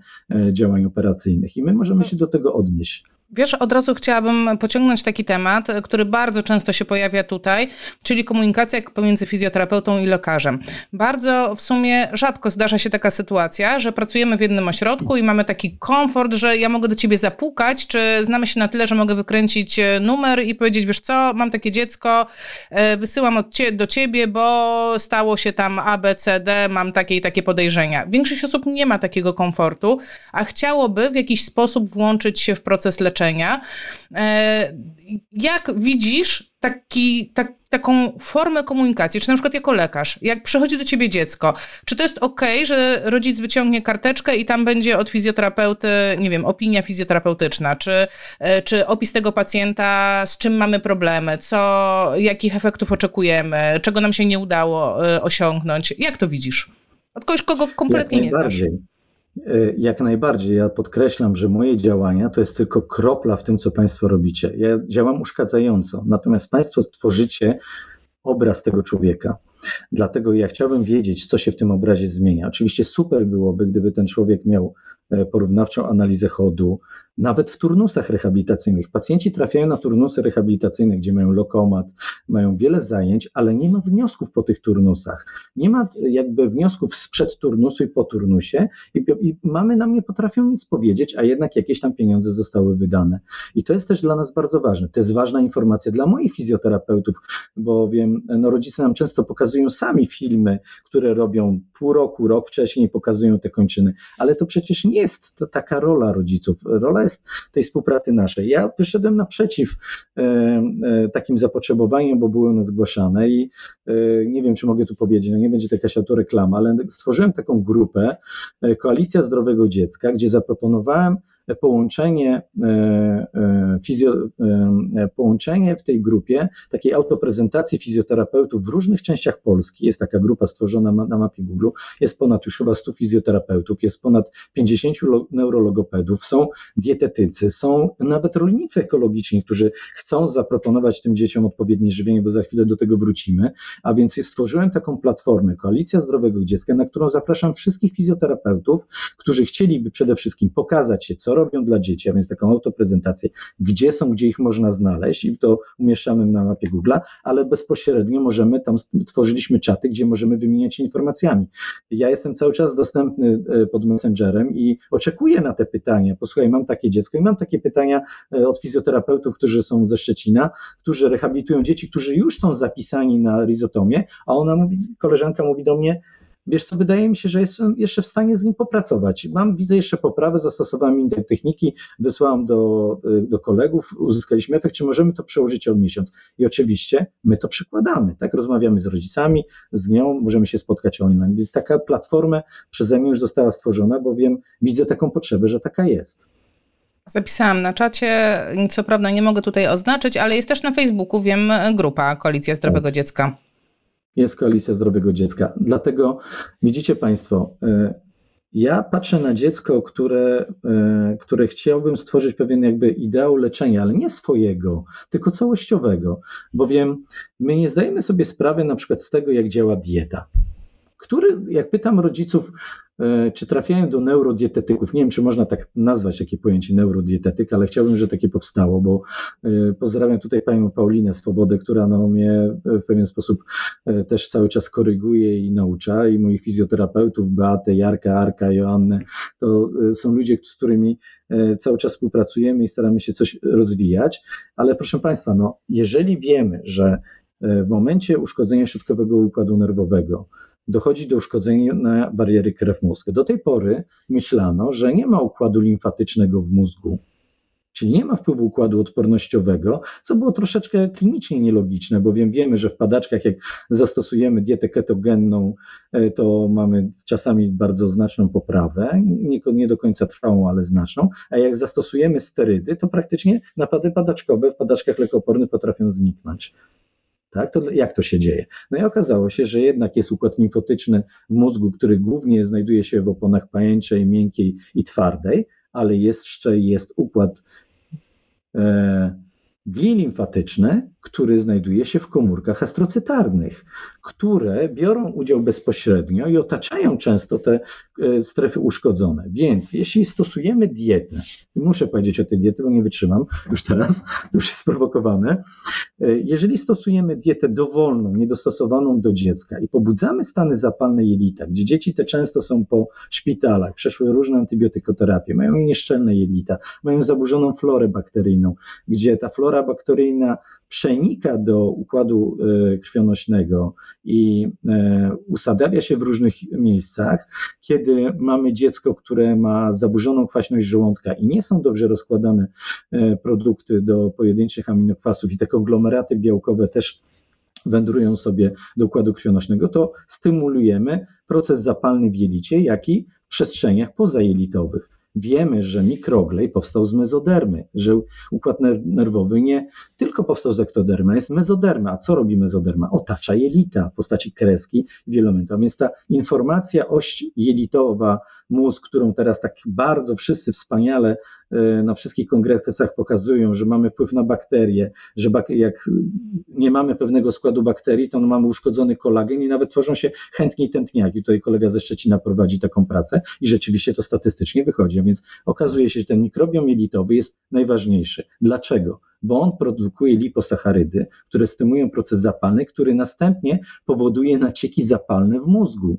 działań operacyjnych i my możemy się do tego odnieść. Wiesz, od razu chciałabym pociągnąć taki temat, który bardzo często się pojawia tutaj, czyli komunikacja pomiędzy fizjoterapeutą i lekarzem. Bardzo w sumie rzadko zdarza się taka sytuacja, że pracujemy w jednym ośrodku i mamy taki komfort, że ja mogę do ciebie zapukać, czy znamy się na tyle, że mogę wykręcić e, numer i powiedzieć, wiesz co, mam takie dziecko, e, wysyłam cie do ciebie, bo stało się tam A, B, C, D, mam takie i takie podejrzenia. Większość osób nie ma takiego komfortu, a chciałoby w jakiś sposób włączyć się w proces leczenia leczenia. E, jak widzisz taki, tak, taką formę komunikacji, czy na przykład jako lekarz, jak przychodzi do ciebie dziecko, czy to jest ok, że rodzic wyciągnie karteczkę i tam będzie od fizjoterapeuty, nie wiem, opinia fizjoterapeutyczna, czy, e, czy opis tego pacjenta, z czym mamy problemy, co, jakich efektów oczekujemy, czego nam się nie udało e, osiągnąć. Jak to widzisz? Od kogoś, kogo kompletnie nie znasz. Jak najbardziej. Ja podkreślam, że moje działania to jest tylko kropla w tym, co Państwo robicie. Ja działam uszkadzająco, natomiast Państwo tworzycie obraz tego człowieka. Dlatego ja chciałbym wiedzieć, co się w tym obrazie zmienia. Oczywiście super byłoby, gdyby ten człowiek miał e, porównawczą analizę chodu, nawet w turnusach rehabilitacyjnych. Pacjenci trafiają na turnusy rehabilitacyjne, gdzie mają lokomat, mają wiele zajęć, ale nie ma wniosków po tych turnusach. Nie ma jakby wniosków sprzed turnusu i po turnusie i, i mamy nam nie potrafią nic powiedzieć, a jednak jakieś tam pieniądze zostały wydane. I to jest też dla nas bardzo ważne. To jest ważna informacja dla moich fizjoterapeutów, bo wiem, no rodzice nam często pokazują sami filmy, które robią pół roku, rok wcześniej pokazują te kończyny, ale to przecież nie jest taka rola rodziców. Rola jest tej współpracy naszej. Ja wyszedłem naprzeciw e, e, takim zapotrzebowaniom, bo były one zgłaszane i e, nie wiem, czy mogę tu powiedzieć, no nie będzie to jakaś autoreklama, ale stworzyłem taką grupę Koalicja Zdrowego Dziecka, gdzie zaproponowałem połączenie, e, e, fizjo, e, połączenie w tej grupie takiej autoprezentacji fizjoterapeutów w różnych częściach Polski. Jest taka grupa stworzona na mapie Google, jest ponad już chyba 100 fizjoterapeutów, jest ponad 50 neurologopedów, są dietetycy, są nawet rolnicy ekologiczni, którzy chcą zaproponować tym dzieciom odpowiednie żywienie, bo za chwilę do tego wrócimy. A więc stworzyłem taką platformę, Koalicja Zdrowego Dziecka, na którą zapraszam wszystkich fizjoterapeutów, którzy chcieliby przede wszystkim pokazać się, co robią dla dzieci, a więc taką autoprezentację, gdzie są, gdzie ich można znaleźć i to umieszczamy na mapie Google'a, ale bezpośrednio możemy, tam tworzyliśmy czaty, gdzie możemy wymieniać się informacjami. Ja jestem cały czas dostępny e, pod Messengerem i oczekuję na te pytania. Posłuchaj, mam takie dziecko i mam takie pytania e, od fizjoterapeutów, którzy są ze Szczecina, którzy rehabilitują dzieci, którzy już są zapisani na rizotomie, a ona mówi, koleżanka mówi do mnie, wiesz co, wydaje mi się, że jestem jeszcze w stanie z nim popracować. Mam, widzę jeszcze poprawę, zastosowałem inne techniki, wysłałam do, do kolegów, uzyskaliśmy efekt, czy możemy to przełożyć o miesiąc. I oczywiście my to przykładamy, tak? Rozmawiamy z rodzicami, z nią, możemy się spotkać online. Więc taka platforma przeze mnie już została stworzona, bo wiem, widzę taką potrzebę, że taka jest. Zapisałam na czacie, co prawda nie mogę tutaj oznaczyć, ale jest też na Facebooku, wiem, grupa Koalicja Zdrowego tak. Dziecka jest koalicja zdrowego dziecka. Dlatego widzicie Państwo, e, ja patrzę na dziecko, które, e, które chciałbym stworzyć pewien jakby ideał leczenia, ale nie swojego, tylko całościowego, bowiem my nie zdajemy sobie sprawy na przykład z tego, jak działa dieta który, jak pytam rodziców, czy trafiają do neurodietetyków, nie wiem, czy można tak nazwać takie pojęcie neurodietetyk, ale chciałbym, żeby takie powstało, bo e, pozdrawiam tutaj panią Paulinę Swobodę, która no, mnie w pewien sposób e, też cały czas koryguje i naucza i moich fizjoterapeutów, Beatę, Jarka, Arka, Joannę, to są ludzie, z którymi cały czas współpracujemy i staramy się coś rozwijać, ale proszę Państwa, no, jeżeli wiemy, że w momencie uszkodzenia środkowego układu nerwowego, dochodzi do uszkodzenia bariery krew-mózg. Do tej pory myślano, że nie ma układu limfatycznego w mózgu, czyli nie ma wpływu układu odpornościowego, co było troszeczkę klinicznie nielogiczne, bowiem wiemy, że w padaczkach, jak zastosujemy dietę ketogenną, e, to mamy czasami bardzo znaczną poprawę, nie, do końca trwałą, ale znaczną, a jak zastosujemy sterydy, to praktycznie napady padaczkowe w padaczkach lekopornych potrafią zniknąć. Tak? To jak to się dzieje? No i okazało się, że jednak jest układ limfotyczny w mózgu, który głównie znajduje się w oponach pajęczej, miękkiej i twardej, ale jeszcze jest układ e, który znajduje się w komórkach astrocytarnych, które biorą udział bezpośrednio i otaczają często te e, strefy uszkodzone. Więc jeśli stosujemy dietę, i muszę powiedzieć o tej diecie, bo nie wytrzymam już teraz, to już jest sprowokowane, e, jeżeli stosujemy dietę dowolną, niedostosowaną do dziecka i pobudzamy stany zapalne jelita, gdzie dzieci te często są po szpitalach, przeszły różne antybiotykoterapię, mają nieszczelne jelita, mają zaburzoną florę bakteryjną, gdzie ta flora bakteryjna przenika do układu e, krwionośnego i e, usadawia się w różnych miejscach, kiedy mamy dziecko, które ma zaburzoną kwaśność żołądka i nie są dobrze rozkładane e, produkty do pojedynczych aminokwasów i te konglomeraty białkowe też wędrują sobie do układu krwionośnego, to stymulujemy proces zapalny w jelicie, jak i w przestrzeniach pozajelitowych. Wiemy, że mikroglej powstał z mezodermy, że układ nerwowy nie tylko powstał z ektodermy, jest mezoderma. A co robi mezoderma? Otacza jelita w postaci kreski wielomęta. Więc ta informacja oś jelitowa, mózg, którą teraz tak bardzo wszyscy wspaniale e, na wszystkich kongresach pokazują, że mamy wpływ na bakterie, że jak nie mamy pewnego składu bakterii, to mamy uszkodzony kolagen i nawet tworzą się chętniej tętniaki. Tutaj kolega ze Szczecina prowadzi taką pracę i rzeczywiście to statystycznie wychodzi. Więc okazuje się, że ten mikrobiom jelitowy jest najważniejszy. Dlaczego? Bo on produkuje liposacharydy, które stymulują proces zapalny, który następnie powoduje nacieki zapalne w mózgu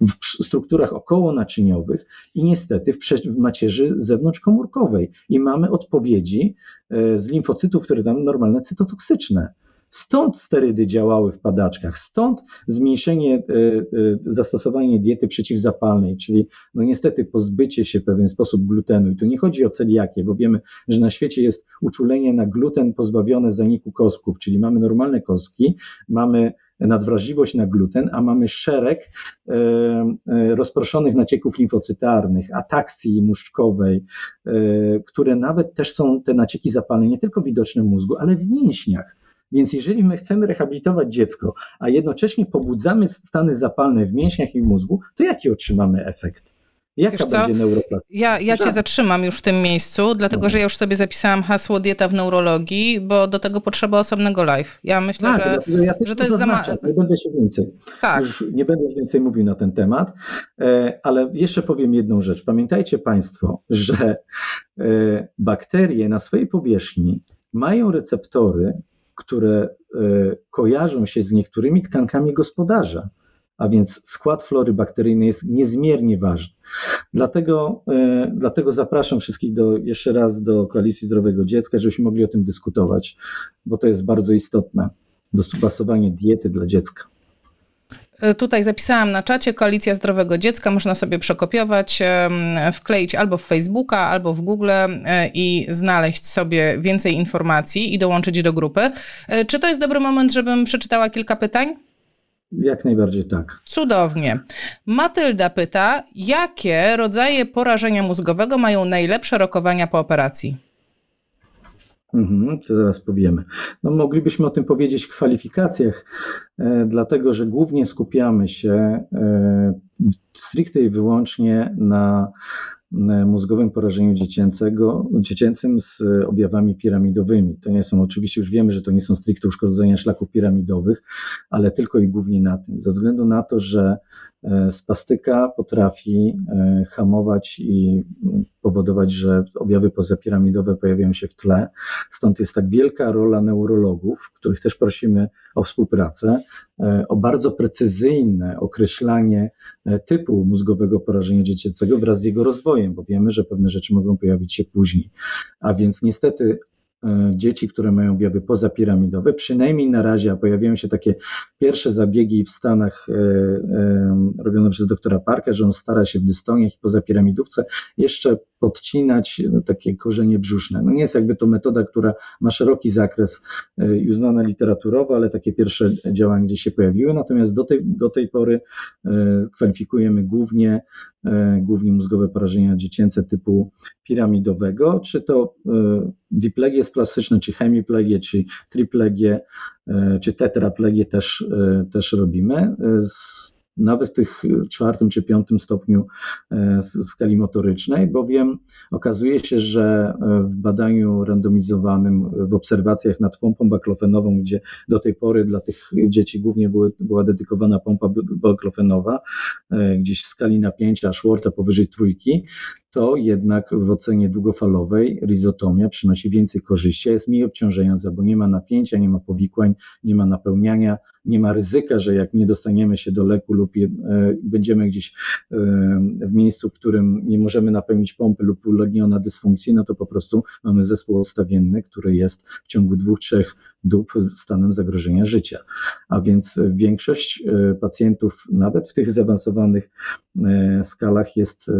w strukturach okołonaczyniowych i niestety w, macierzy zewnątrzkomórkowej. I mamy odpowiedzi e, z limfocytów, które tam normalne cytotoksyczne. Stąd sterydy działały w padaczkach, stąd zmniejszenie, e, e, zastosowanie diety przeciwzapalnej, czyli no niestety pozbycie się w pewien sposób glutenu. I tu nie chodzi o celiakię, bo wiemy, że na świecie jest uczulenie na gluten pozbawione zaniku kostków, czyli mamy normalne kostki, mamy nadwrażliwość na gluten, a mamy szereg e, rozproszonych nacieków limfocytarnych, ataksji muszczkowej, które nawet też są te nacieki zapalne nie tylko widoczne w mózgu, ale w mięśniach. Więc jeżeli my chcemy rehabilitować dziecko, a jednocześnie pobudzamy stany zapalne w mięśniach i w mózgu, to jaki otrzymamy efekt? Jaka Wiesz będzie neuroplastyka? Ja, ja cię zatrzymam już w tym miejscu, dlatego no. że ja już sobie zapisałam hasło dieta w neurologii, bo do tego potrzeba osobnego live. Ja myślę, tak, że, ja że to jest za mało. Nie będę się więcej. Tak. Już nie będę już więcej mówił na ten temat, e, ale jeszcze powiem jedną rzecz. Pamiętajcie Państwo, że e, bakterie na swojej powierzchni mają receptory, które e, kojarzą się z niektórymi tkankami gospodarza, a więc skład flory bakteryjnej jest niezmiernie ważny. Dlatego, e, dlatego zapraszam wszystkich do, jeszcze raz do Koalicji Zdrowego Dziecka, żebyśmy mogli o tym dyskutować, bo to jest bardzo istotne. Dostosowanie diety dla dziecka. E, tutaj zapisałam na czacie Koalicja Zdrowego Dziecka, można sobie przekopiować, wkleić albo w Facebooka, albo w Google e, i znaleźć sobie więcej informacji i dołączyć do grupy. Czy to jest dobry moment, żebym przeczytała kilka pytań? Jak najbardziej tak. Cudownie. Matylda pyta, jakie rodzaje porażenia mózgowego mają najlepsze rokowania po operacji? Mhm, to zaraz powiemy. No, moglibyśmy o tym powiedzieć w kwalifikacjach, e, dlatego że głównie skupiamy się e, stricte i wyłącznie na mózgowym porażeniu dziecięcego, dziecięcym z objawami piramidowymi. To nie są, oczywiście już wiemy, że to nie są stricte uszkodzenia szlaków piramidowych, ale tylko i głównie na tym, ze względu na to, że e, spastyka potrafi e, hamować i powodować, że objawy pozapiramidowe pojawiają się w tle. Stąd jest tak wielka rola neurologów, których też prosimy o współpracę, o bardzo precyzyjne określanie typu mózgowego porażenia dziecięcego wraz z jego rozwojem, bo wiemy, że pewne rzeczy mogą pojawić się później. A więc niestety e, dzieci, które mają objawy pozapiramidowe, przynajmniej na razie, a pojawiają się takie pierwsze zabiegi w Stanach e, e, robione przez doktora Parker, że on stara się w dystoniach i pozapiramidówce jeszcze podcinać no, takie korzenie brzuszne. No nie jest jakby to metoda, która ma szeroki zakres i uznana literaturowo, ale takie pierwsze działania gdzieś się pojawiły, natomiast do tej, do tej pory kwalifikujemy głównie, głównie mózgowe porażenia dziecięce typu piramidowego, czy to diplegie plastyczne, czy hemiplegie, czy triplegie, czy tetraplegie też, też robimy. Z nawet w tych czwartym czy piątym stopniu e, skali motorycznej, bowiem okazuje się, że e, w badaniu randomizowanym, w obserwacjach nad pompą baklofenową, gdzie do tej pory dla tych dzieci głównie były, była dedykowana pompa baklofenowa, e, gdzieś w skali napięcia Schwarza powyżej trójki, to jednak w ocenie długofalowej rizotomia przynosi więcej korzyści, jest mniej obciążająca, bo nie ma napięcia, nie ma powikłań, nie ma napełniania, nie ma ryzyka, że jak nie dostaniemy się do leku lub e, będziemy gdzieś e, w miejscu, w którym nie możemy napełnić pompy lub ulegnie ona dysfunkcji, no to po prostu mamy zespół odstawienny, który jest w ciągu dwóch, trzech dób stanem zagrożenia życia. A więc większość e, pacjentów, nawet w tych zaawansowanych skalach, jest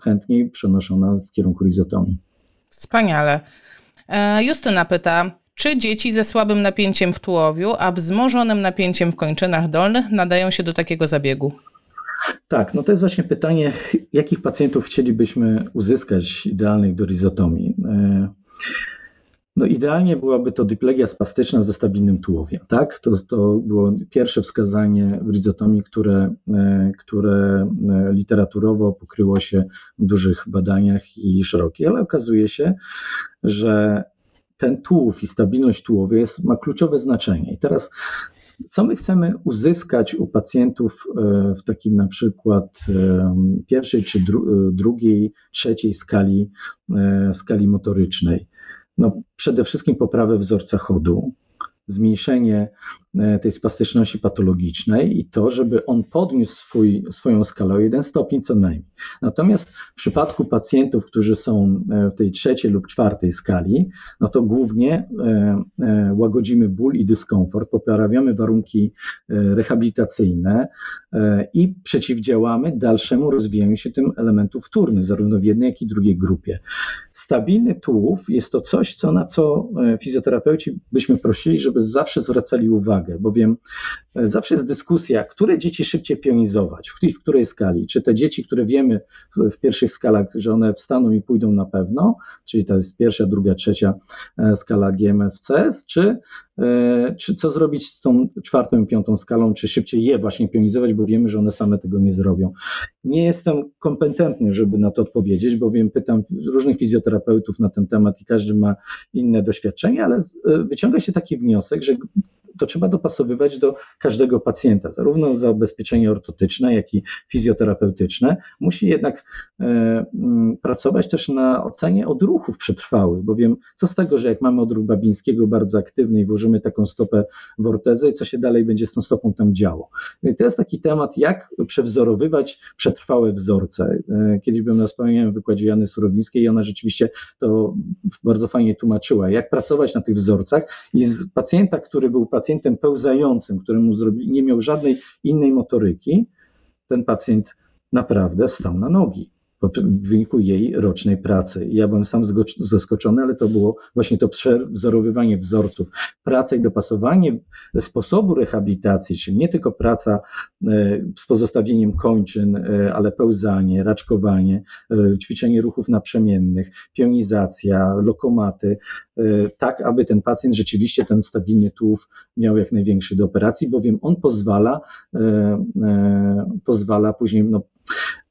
chętniej przenoszona w kierunku rizotomii. Wspaniale. E, Justyna pyta, czy dzieci ze słabym napięciem w tułowiu, a wzmożonym napięciem w kończynach dolnych nadają się do takiego zabiegu? Tak, no to jest właśnie pytanie, jakich pacjentów chcielibyśmy uzyskać idealnych do rizotomii. No idealnie byłaby to diplegia spastyczna ze stabilnym tułowiem. Tak? To, to było pierwsze wskazanie w rizotomii, które, e, które e, literaturowo pokryło się w dużych badaniach i szerokie, ale okazuje się, że ten tułów i stabilność tułowia jest, ma kluczowe znaczenie. I teraz co my chcemy uzyskać u pacjentów e, w takim na przykład pierwszej czy drugiej, trzeciej skali, skali motorycznej? No, przede wszystkim poprawę wzorca chodu, zmniejszenie e, tej spastyczności patologicznej i to, żeby on podniósł swój, swoją skalę o jeden stopień co najmniej. Natomiast w przypadku pacjentów, którzy są e, w tej trzeciej lub czwartej skali, no to głównie e, łagodzimy ból i dyskomfort, poprawiamy warunki rehabilitacyjne i przeciwdziałamy dalszemu rozwijaniu się tym elementów wtórnych, zarówno w jednej, jak i drugiej grupie. Stabilny tułów jest to coś, co na co fizjoterapeuci byśmy prosili, żeby zawsze zwracali uwagę, bowiem e, zawsze jest dyskusja, które dzieci szybciej pionizować, w, której skali. Czy te dzieci, które wiemy w, w, pierwszych skalach, że one wstaną i pójdą na pewno, czyli to jest pierwsza, druga, trzecia e, skala GMFCS, czy, e, czy co zrobić z tą czwartą i piątą skalą, czy szybciej je właśnie pionizować, bo wiemy, że one same tego nie zrobią. Nie jestem kompetentny, żeby na to odpowiedzieć, bowiem pytam różnych fizjoterapeutów na ten temat i każdy ma inne doświadczenie, ale wyciąga się taki wniosek, że to trzeba dopasowywać do każdego pacjenta, zarówno zabezpieczenie ortotyczne, jak i fizjoterapeutyczne. Musi jednak e, pracować też na ocenie odruchów przetrwałych, bowiem co z tego, że jak mamy odruch Babińskiego bardzo aktywny i włożymy taką stopę w ortezę i co się dalej będzie z tą stopą tam działo. I to jest taki temat, jak przewzorowywać przetrwałe wzorce. E, kiedyś byłem na wspomniałem w wykładzie Jany Surowińskiej i ona rzeczywiście to bardzo fajnie tłumaczyła, jak pracować na tych wzorcach i z pacjenta, który był pacjentem pacjentem pełzającym, któremu zrobili, nie miał żadnej innej motoryki, ten pacjent naprawdę stał na nogi w wyniku jej rocznej pracy. Ja byłem sam zaskoczony, ale to było właśnie to przewzorowywanie wzorców, praca i dopasowanie sposobu rehabilitacji, czyli nie tylko praca e, z pozostawieniem kończyn, e, ale pełzanie, raczkowanie, e, ćwiczenie ruchów naprzemiennych, pionizacja, lokomaty, tak aby ten pacjent rzeczywiście ten stabilny tułów miał jak największy do operacji, bowiem on pozwala, pozwala później no,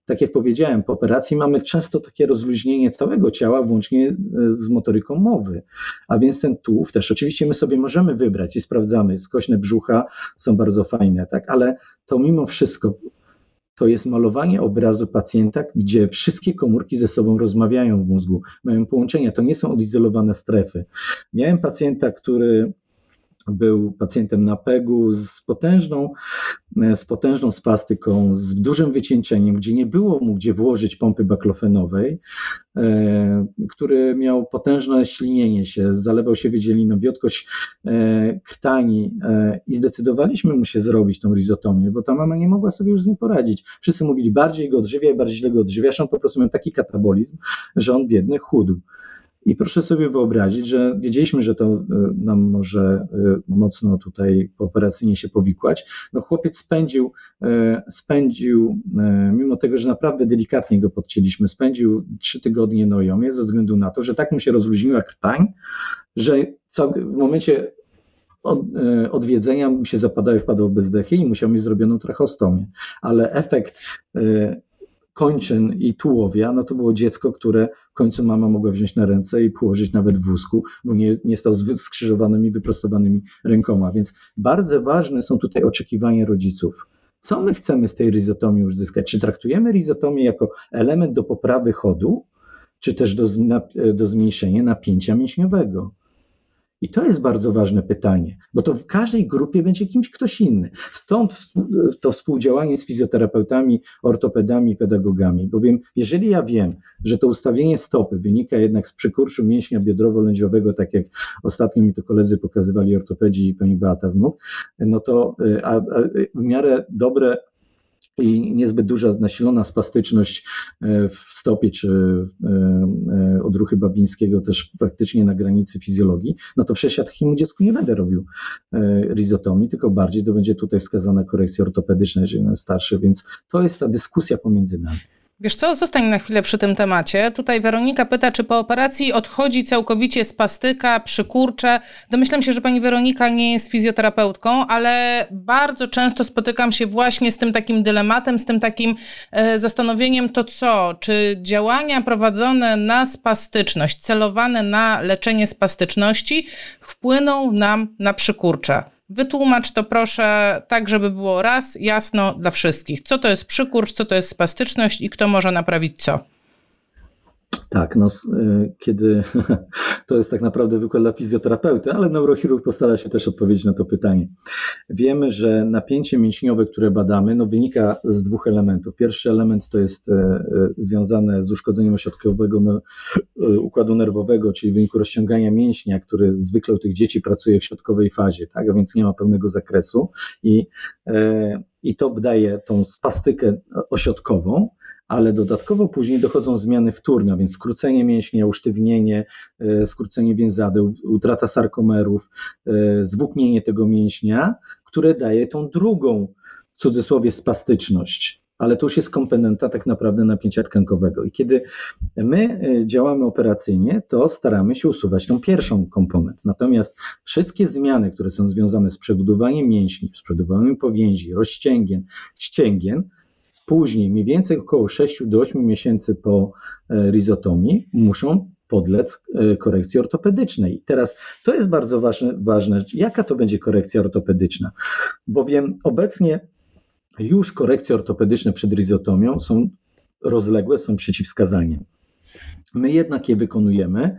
tak jak powiedziałem, po operacji mamy często takie rozluźnienie całego ciała, włącznie e, z motoryką mowy. A więc ten tułów też, oczywiście my sobie możemy wybrać i sprawdzamy, skośne brzucha są bardzo fajne, tak, ale to mimo wszystko to jest malowanie obrazu pacjenta, gdzie wszystkie komórki ze sobą rozmawiają w mózgu, mają połączenia, to nie są odizolowane strefy. Miałem pacjenta, który był pacjentem na PEG-u z potężną, z potężną spastyką, z dużym wycieńczeniem, gdzie nie było mu gdzie włożyć pompy baklofenowej, e, który miał potężne ślinienie się, zalewał się wydzieliną, wiotkość e, krtani e, i zdecydowaliśmy mu się zrobić tą rizotomię, bo ta mama nie mogła sobie już z nim poradzić. Wszyscy mówili, bardziej go odżywiaj, bardziej źle go odżywiasz, on po prostu miał taki katabolizm, że on biedny chudł. I proszę sobie wyobrazić, że wiedzieliśmy, że to e, nam może e, mocno tutaj operacyjnie się powikłać. No chłopiec spędził, e, spędził, mimo tego, że naprawdę delikatnie go podcięliśmy, spędził trzy tygodnie na ojomie ze względu na to, że tak mu się rozluźniła krtań, że w momencie od, odwiedzenia mu się zapadały, wpadło bezdechy i musiał mieć zrobioną trachostomię. Ale efekt kończyn i tułowia, no to było dziecko, które w końcu mama mogła wziąć na ręce i położyć nawet w wózku, bo nie, nie stał z skrzyżowanymi, wyprostowanymi rękoma. Więc bardzo ważne są tutaj oczekiwania rodziców. Co my chcemy z tej rizotomii uzyskać? Czy traktujemy rizotomię jako element do poprawy chodu, czy też do, do zmniejszenia napięcia mięśniowego? I to jest bardzo ważne pytanie, bo to w każdej grupie będzie kimś ktoś inny. Stąd to współdziałanie z fizjoterapeutami, ortopedami, pedagogami, bowiem jeżeli ja wiem, że to ustawienie stopy wynika jednak z przykurczu mięśnia biodrowo-lędźwiowego, tak jak ostatnio mi to koledzy pokazywali ortopedzi i pani Beata Wnuk, no to y, a, a, w miarę dobre i niezbyt duża nasilona spastyczność e, w stopie czy e, e, odruchy Babińskiego też praktycznie na granicy fizjologii, no to przecież ja takiemu dziecku nie będę robił rizotomii, tylko bardziej to będzie tutaj wskazana korekcja ortopedyczna, jeżeli on starszy, więc to jest ta dyskusja pomiędzy nami. Wiesz co, zostań na chwilę przy tym temacie. Tutaj Weronika pyta, czy po operacji odchodzi całkowicie spastyka, przykurcze. Domyślam się, że pani Weronika nie jest fizjoterapeutką, ale bardzo często spotykam się właśnie z tym takim dylematem, z tym takim e, zastanowieniem, to co, czy działania prowadzone na spastyczność, celowane na leczenie spastyczności wpłyną nam na przykurcze. Wytłumacz to proszę tak, żeby było raz jasno dla wszystkich. Co to jest przykurcz, co to jest spastyczność i kto może naprawić co? Tak, no, y, kiedy to jest tak naprawdę wykład dla fizjoterapeuty, ale neurochirurg postara się też odpowiedzieć na to pytanie. Wiemy, że napięcie mięśniowe, które badamy, no, wynika z dwóch elementów. Pierwszy element to jest e, e, związane z uszkodzeniem ośrodkowego układu nerwowego, czyli w wyniku rozciągania mięśnia, który zwykle u tych dzieci pracuje w środkowej fazie, tak, a więc nie ma pełnego zakresu i, i to daje tą spastykę ośrodkową ale dodatkowo później dochodzą zmiany wtórne, więc skrócenie mięśnia, usztywnienie, e, skrócenie więzadeł, utrata sarkomerów, e, zwłóknienie tego mięśnia, które daje tą drugą, w cudzysłowie, spastyczność. Ale to już jest komponenta tak naprawdę napięcia tkankowego. I kiedy my e, działamy operacyjnie, to staramy się usuwać tą pierwszą komponent. Natomiast wszystkie zmiany, które są związane z przebudowaniem mięśni, z przebudowaniem powięzi, rozcięgien, ścięgien, później, mniej więcej około 6 do 8 miesięcy po e, rizotomii, muszą podlec e, korekcji ortopedycznej. Teraz to jest bardzo ważne, ważne, jaka to będzie korekcja ortopedyczna, bowiem obecnie już korekcje ortopedyczne przed rizotomią są rozległe, są przeciwwskazaniem. My jednak je wykonujemy,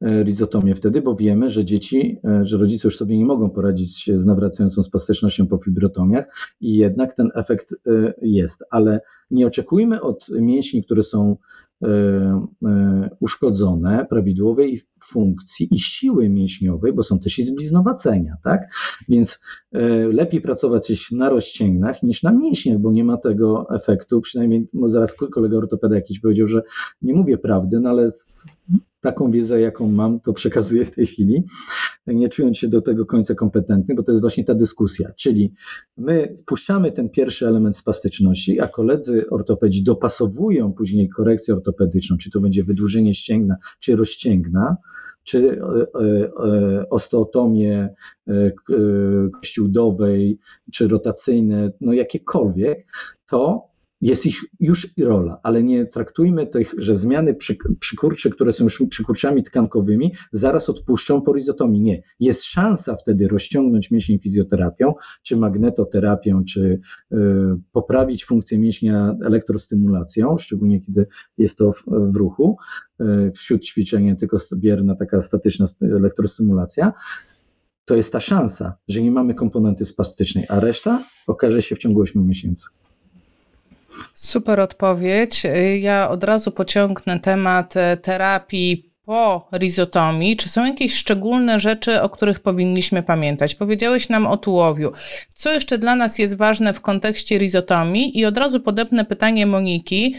e, rizotomię wtedy, bo wiemy, że dzieci, e, że rodzice już sobie nie mogą poradzić z nawracającą spastycznością po fibrotomiach i jednak ten efekt e, jest. Ale nie oczekujmy od mięśni, które są uszkodzone prawidłowej funkcji i siły mięśniowej, bo są też i zbliznowacenia, tak? Więc e, lepiej pracować na rozcięgnach niż na mięśniach, bo nie ma tego efektu, przynajmniej no zaraz kolega ortopeda jakiś powiedział, że nie mówię prawdy, no ale taką wiedzę, jaką mam, to przekazuję w tej chwili, nie czując się do tego końca kompetentny, bo to jest właśnie ta dyskusja. Czyli my spuszczamy ten pierwszy element spastyczności, a koledzy ortopedzi dopasowują później korekcję ortopedyczną, czy to będzie wydłużenie ścięgna, czy rozcięgna, czy e, e, osteotomię e, kości udowej, czy rotacyjne, no jakiekolwiek, to jest ich już rola, ale nie traktujmy tych, że zmiany przykurcze, które są przykurczami tkankowymi, zaraz odpuszczą porizotomii. Nie. Jest szansa wtedy rozciągnąć mięsień fizjoterapią, czy magnetoterapią, czy y, poprawić funkcję mięśnia elektrostymulacją, szczególnie kiedy jest to w, w ruchu. Y, wśród ćwiczeń tylko bierna taka statyczna elektrostymulacja, to jest ta szansa, że nie mamy komponenty spastycznej, a reszta okaże się w ciągu 8 miesięcy. Super odpowiedź. Ja od razu pociągnę temat e, terapii po rizotomii, czy są jakieś szczególne rzeczy, o których powinniśmy pamiętać? Powiedziałeś nam o tułowiu. Co jeszcze dla nas jest ważne w kontekście rizotomii? I od razu podepnę pytanie Moniki.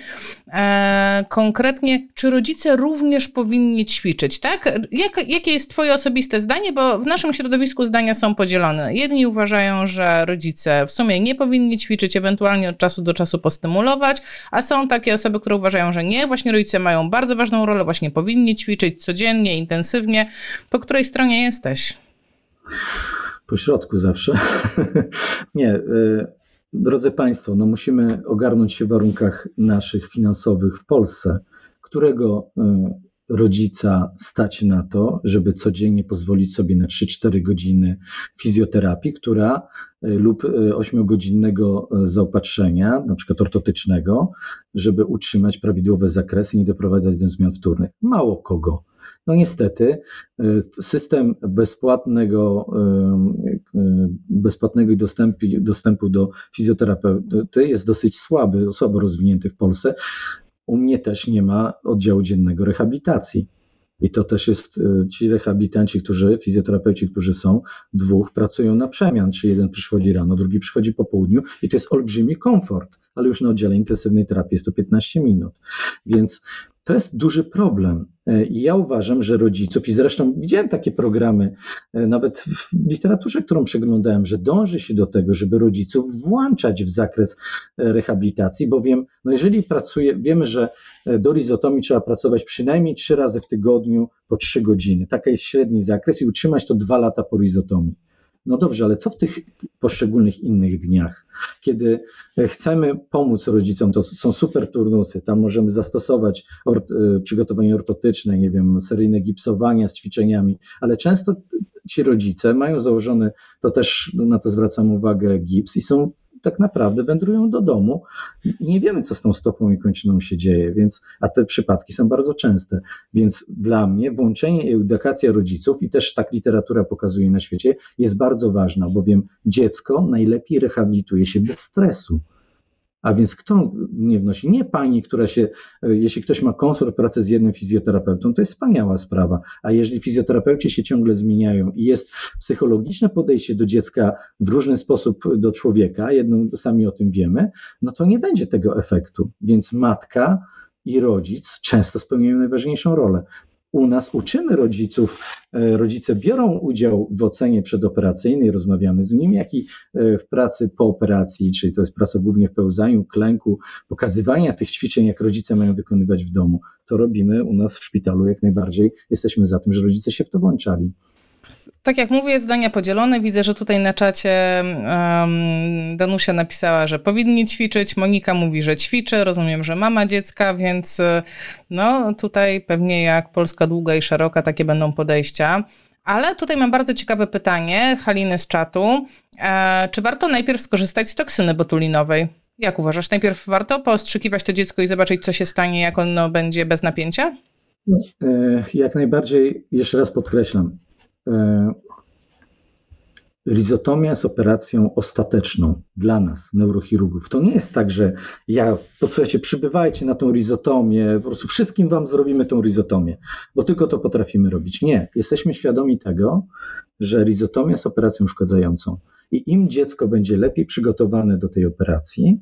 E, konkretnie, czy rodzice również powinni ćwiczyć, tak? Jak, jakie jest twoje osobiste zdanie? Bo w naszym środowisku zdania są podzielone. Jedni uważają, że rodzice w sumie nie powinni ćwiczyć, ewentualnie od czasu do czasu postymulować, a są takie osoby, które uważają, że nie, właśnie rodzice mają bardzo ważną rolę, właśnie powinni ćwiczyć, ćwiczyć codziennie, intensywnie. Po której stronie jesteś? Po środku zawsze. Nie. E, drodzy Państwo, no musimy ogarnąć się w warunkach naszych finansowych w Polsce. Którego e, rodzica stać na to, żeby codziennie pozwolić sobie na 3-4 godziny fizjoterapii, która e, lub 8-godzinnego zaopatrzenia, na przykład ortotycznego, żeby utrzymać prawidłowe zakresy i nie doprowadzać do zmian wtórnych. Mało kogo. No niestety, e, system bezpłatnego, e, bezpłatnego dostępu, dostępu do fizjoterapeuty jest dosyć słaby, słabo rozwinięty w Polsce. U mnie też nie ma oddziału dziennego rehabilitacji. I to też jest e, ci rehabilitanci, którzy, fizjoterapeuci, którzy są, dwóch pracują na przemian, czy jeden przychodzi rano, drugi przychodzi po południu i to jest olbrzymi komfort, ale już na oddziale intensywnej terapii jest to 15 minut. Więc to jest duży problem. E, I ja uważam, że rodziców, i zresztą widziałem takie programy, e, nawet w literaturze, którą przeglądałem, że dąży się do tego, żeby rodziców włączać w zakres e, rehabilitacji, bowiem, no jeżeli pracuje, wiemy, że do rizotomii trzeba pracować przynajmniej trzy razy w tygodniu po trzy godziny. Taki jest średni zakres i utrzymać to dwa lata po rizotomii. No dobrze, ale co w tych poszczególnych innych dniach? Kiedy chcemy pomóc rodzicom, to są super turnusy, tam możemy zastosować or, y, przygotowanie ortotyczne, nie wiem, seryjne gipsowania z ćwiczeniami, ale często ci rodzice mają założony, to też na to zwracam uwagę, gips i są tak naprawdę wędrują do domu i nie wiemy, co z tą stopą i kończyną się dzieje, więc, a te przypadki są bardzo częste. Więc dla mnie włączenie edukacja rodziców, i też tak literatura pokazuje na świecie, jest bardzo ważna, bowiem dziecko najlepiej rehabilituje się bez stresu. A więc kto nie wnosi? Nie pani, która się, e, jeśli ktoś ma komfort pracy z jednym fizjoterapeutą, to jest wspaniała sprawa. A jeżeli fizjoterapeuci się ciągle zmieniają i jest psychologiczne podejście do dziecka w różny sposób do człowieka, jedno, sami o tym wiemy, no to nie będzie tego efektu. Więc matka i rodzic często spełniają najważniejszą rolę u nas uczymy rodziców, e, rodzice biorą udział w ocenie przedoperacyjnej, rozmawiamy z nimi, jak i e, w pracy po operacji, czyli to jest praca głównie w pełzaniu, klęku, pokazywania tych ćwiczeń, jak rodzice mają wykonywać w domu. To robimy u nas w szpitalu jak najbardziej. Jesteśmy za tym, że rodzice się w to włączali. Tak jak mówię, zdania podzielone. Widzę, że tutaj na czacie um, Danusia napisała, że powinni ćwiczyć. Monika mówi, że ćwiczy. Rozumiem, że mama dziecka, więc no tutaj pewnie jak Polska długa i szeroka, takie będą podejścia. Ale tutaj mam bardzo ciekawe pytanie Haliny z czatu. E, czy warto najpierw skorzystać z toksyny botulinowej? Jak uważasz? Najpierw warto poostrzykiwać to dziecko i zobaczyć, co się stanie, jak ono będzie bez napięcia? E, jak najbardziej, jeszcze raz podkreślam, rizotomia jest operacją ostateczną dla nas, neurochirurgów. To nie jest tak, że ja, posłuchajcie, przybywajcie na tą rizotomię, po prostu wszystkim wam zrobimy tą rizotomię, bo tylko to potrafimy robić. Nie, jesteśmy świadomi tego, że rizotomia jest operacją uszkadzającą i im dziecko będzie lepiej przygotowane do tej operacji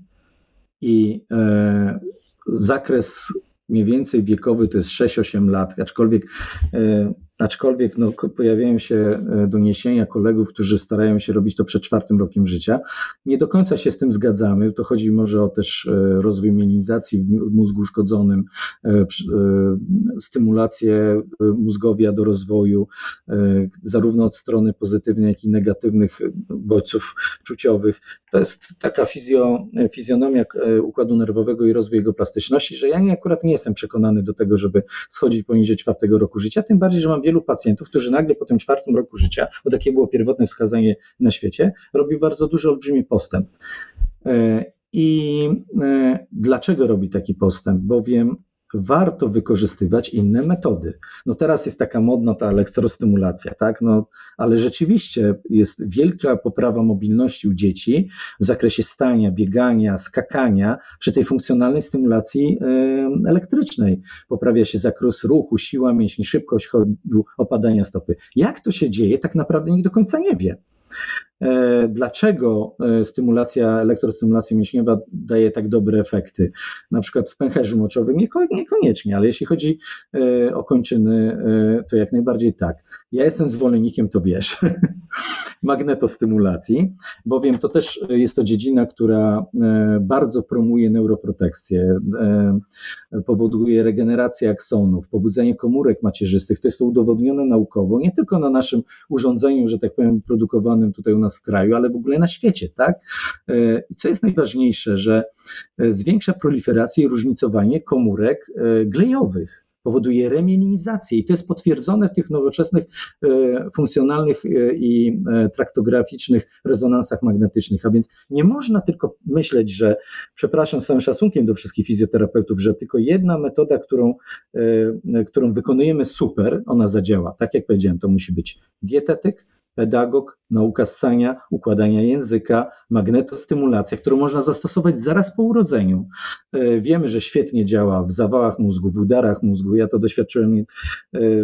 i e, zakres mniej więcej wiekowy to jest 6-8 lat, aczkolwiek e, aczkolwiek no, pojawiają się e, doniesienia kolegów, którzy starają się robić to przed czwartym rokiem życia. Nie do końca się z tym zgadzamy. To chodzi może o też e, rozwój mielinizacji w mózgu uszkodzonym, e, stymulację mózgowia do rozwoju, zarówno od strony pozytywnej, jak i negatywnych bodźców czuciowych. To jest taka fizjo, fizjonomia układu nerwowego i rozwój jego plastyczności, że ja nie, akurat nie jestem przekonany do tego, żeby schodzić poniżej czwartego roku życia, tym bardziej, że mam wielu pacjentów, którzy nagle po tym czwartym roku życia, bo takie było pierwotne wskazanie na świecie, robi bardzo duży, olbrzymi postęp. E, I e, dlaczego robi taki postęp? Bowiem warto wykorzystywać inne metody. No teraz jest taka modna ta elektrostymulacja, tak? No, ale rzeczywiście jest wielka poprawa mobilności u dzieci w zakresie stania, biegania, skakania przy tej funkcjonalnej stymulacji elektrycznej. Poprawia się zakres ruchu, siła mięśni, szybkość chodu, opadania stopy. Jak to się dzieje, tak naprawdę nikt do końca nie wie. E, dlaczego e, stymulacja, elektrostymulacja mięśniowa daje tak dobre efekty. Na przykład w pęcherzu moczowym niekoniecznie, ale jeśli chodzi e, o kończyny, to jak najbardziej tak. Ja jestem zwolennikiem, to wiesz, magnetostymulacji, bowiem to też jest to dziedzina, która bardzo promuje neuroprotekcję, powoduje regenerację aksonów, pobudzenie komórek macierzystych. To jest to udowodnione naukowo, nie tylko na naszym urządzeniu, że tak powiem, produkowanym tutaj u nas nas w kraju, ale w ogóle na świecie, tak? E, I co jest najważniejsze, że e, zwiększa proliferację i różnicowanie komórek e, glejowych powoduje remielinizację i to jest potwierdzone w tych nowoczesnych funkcjonalnych i traktograficznych rezonansach magnetycznych. A więc nie można tylko myśleć, że, przepraszam z całym szacunkiem do wszystkich fizjoterapeutów, że tylko jedna metoda, którą, którą wykonujemy super, ona zadziała. Tak jak powiedziałem, to musi być dietetyk, pedagog, nauka ssania, układania języka, magnetostymulacja, którą można zastosować zaraz po urodzeniu. E, wiemy, że świetnie działa w zawałach mózgu, w udarach mózgu. Ja to doświadczyłem e,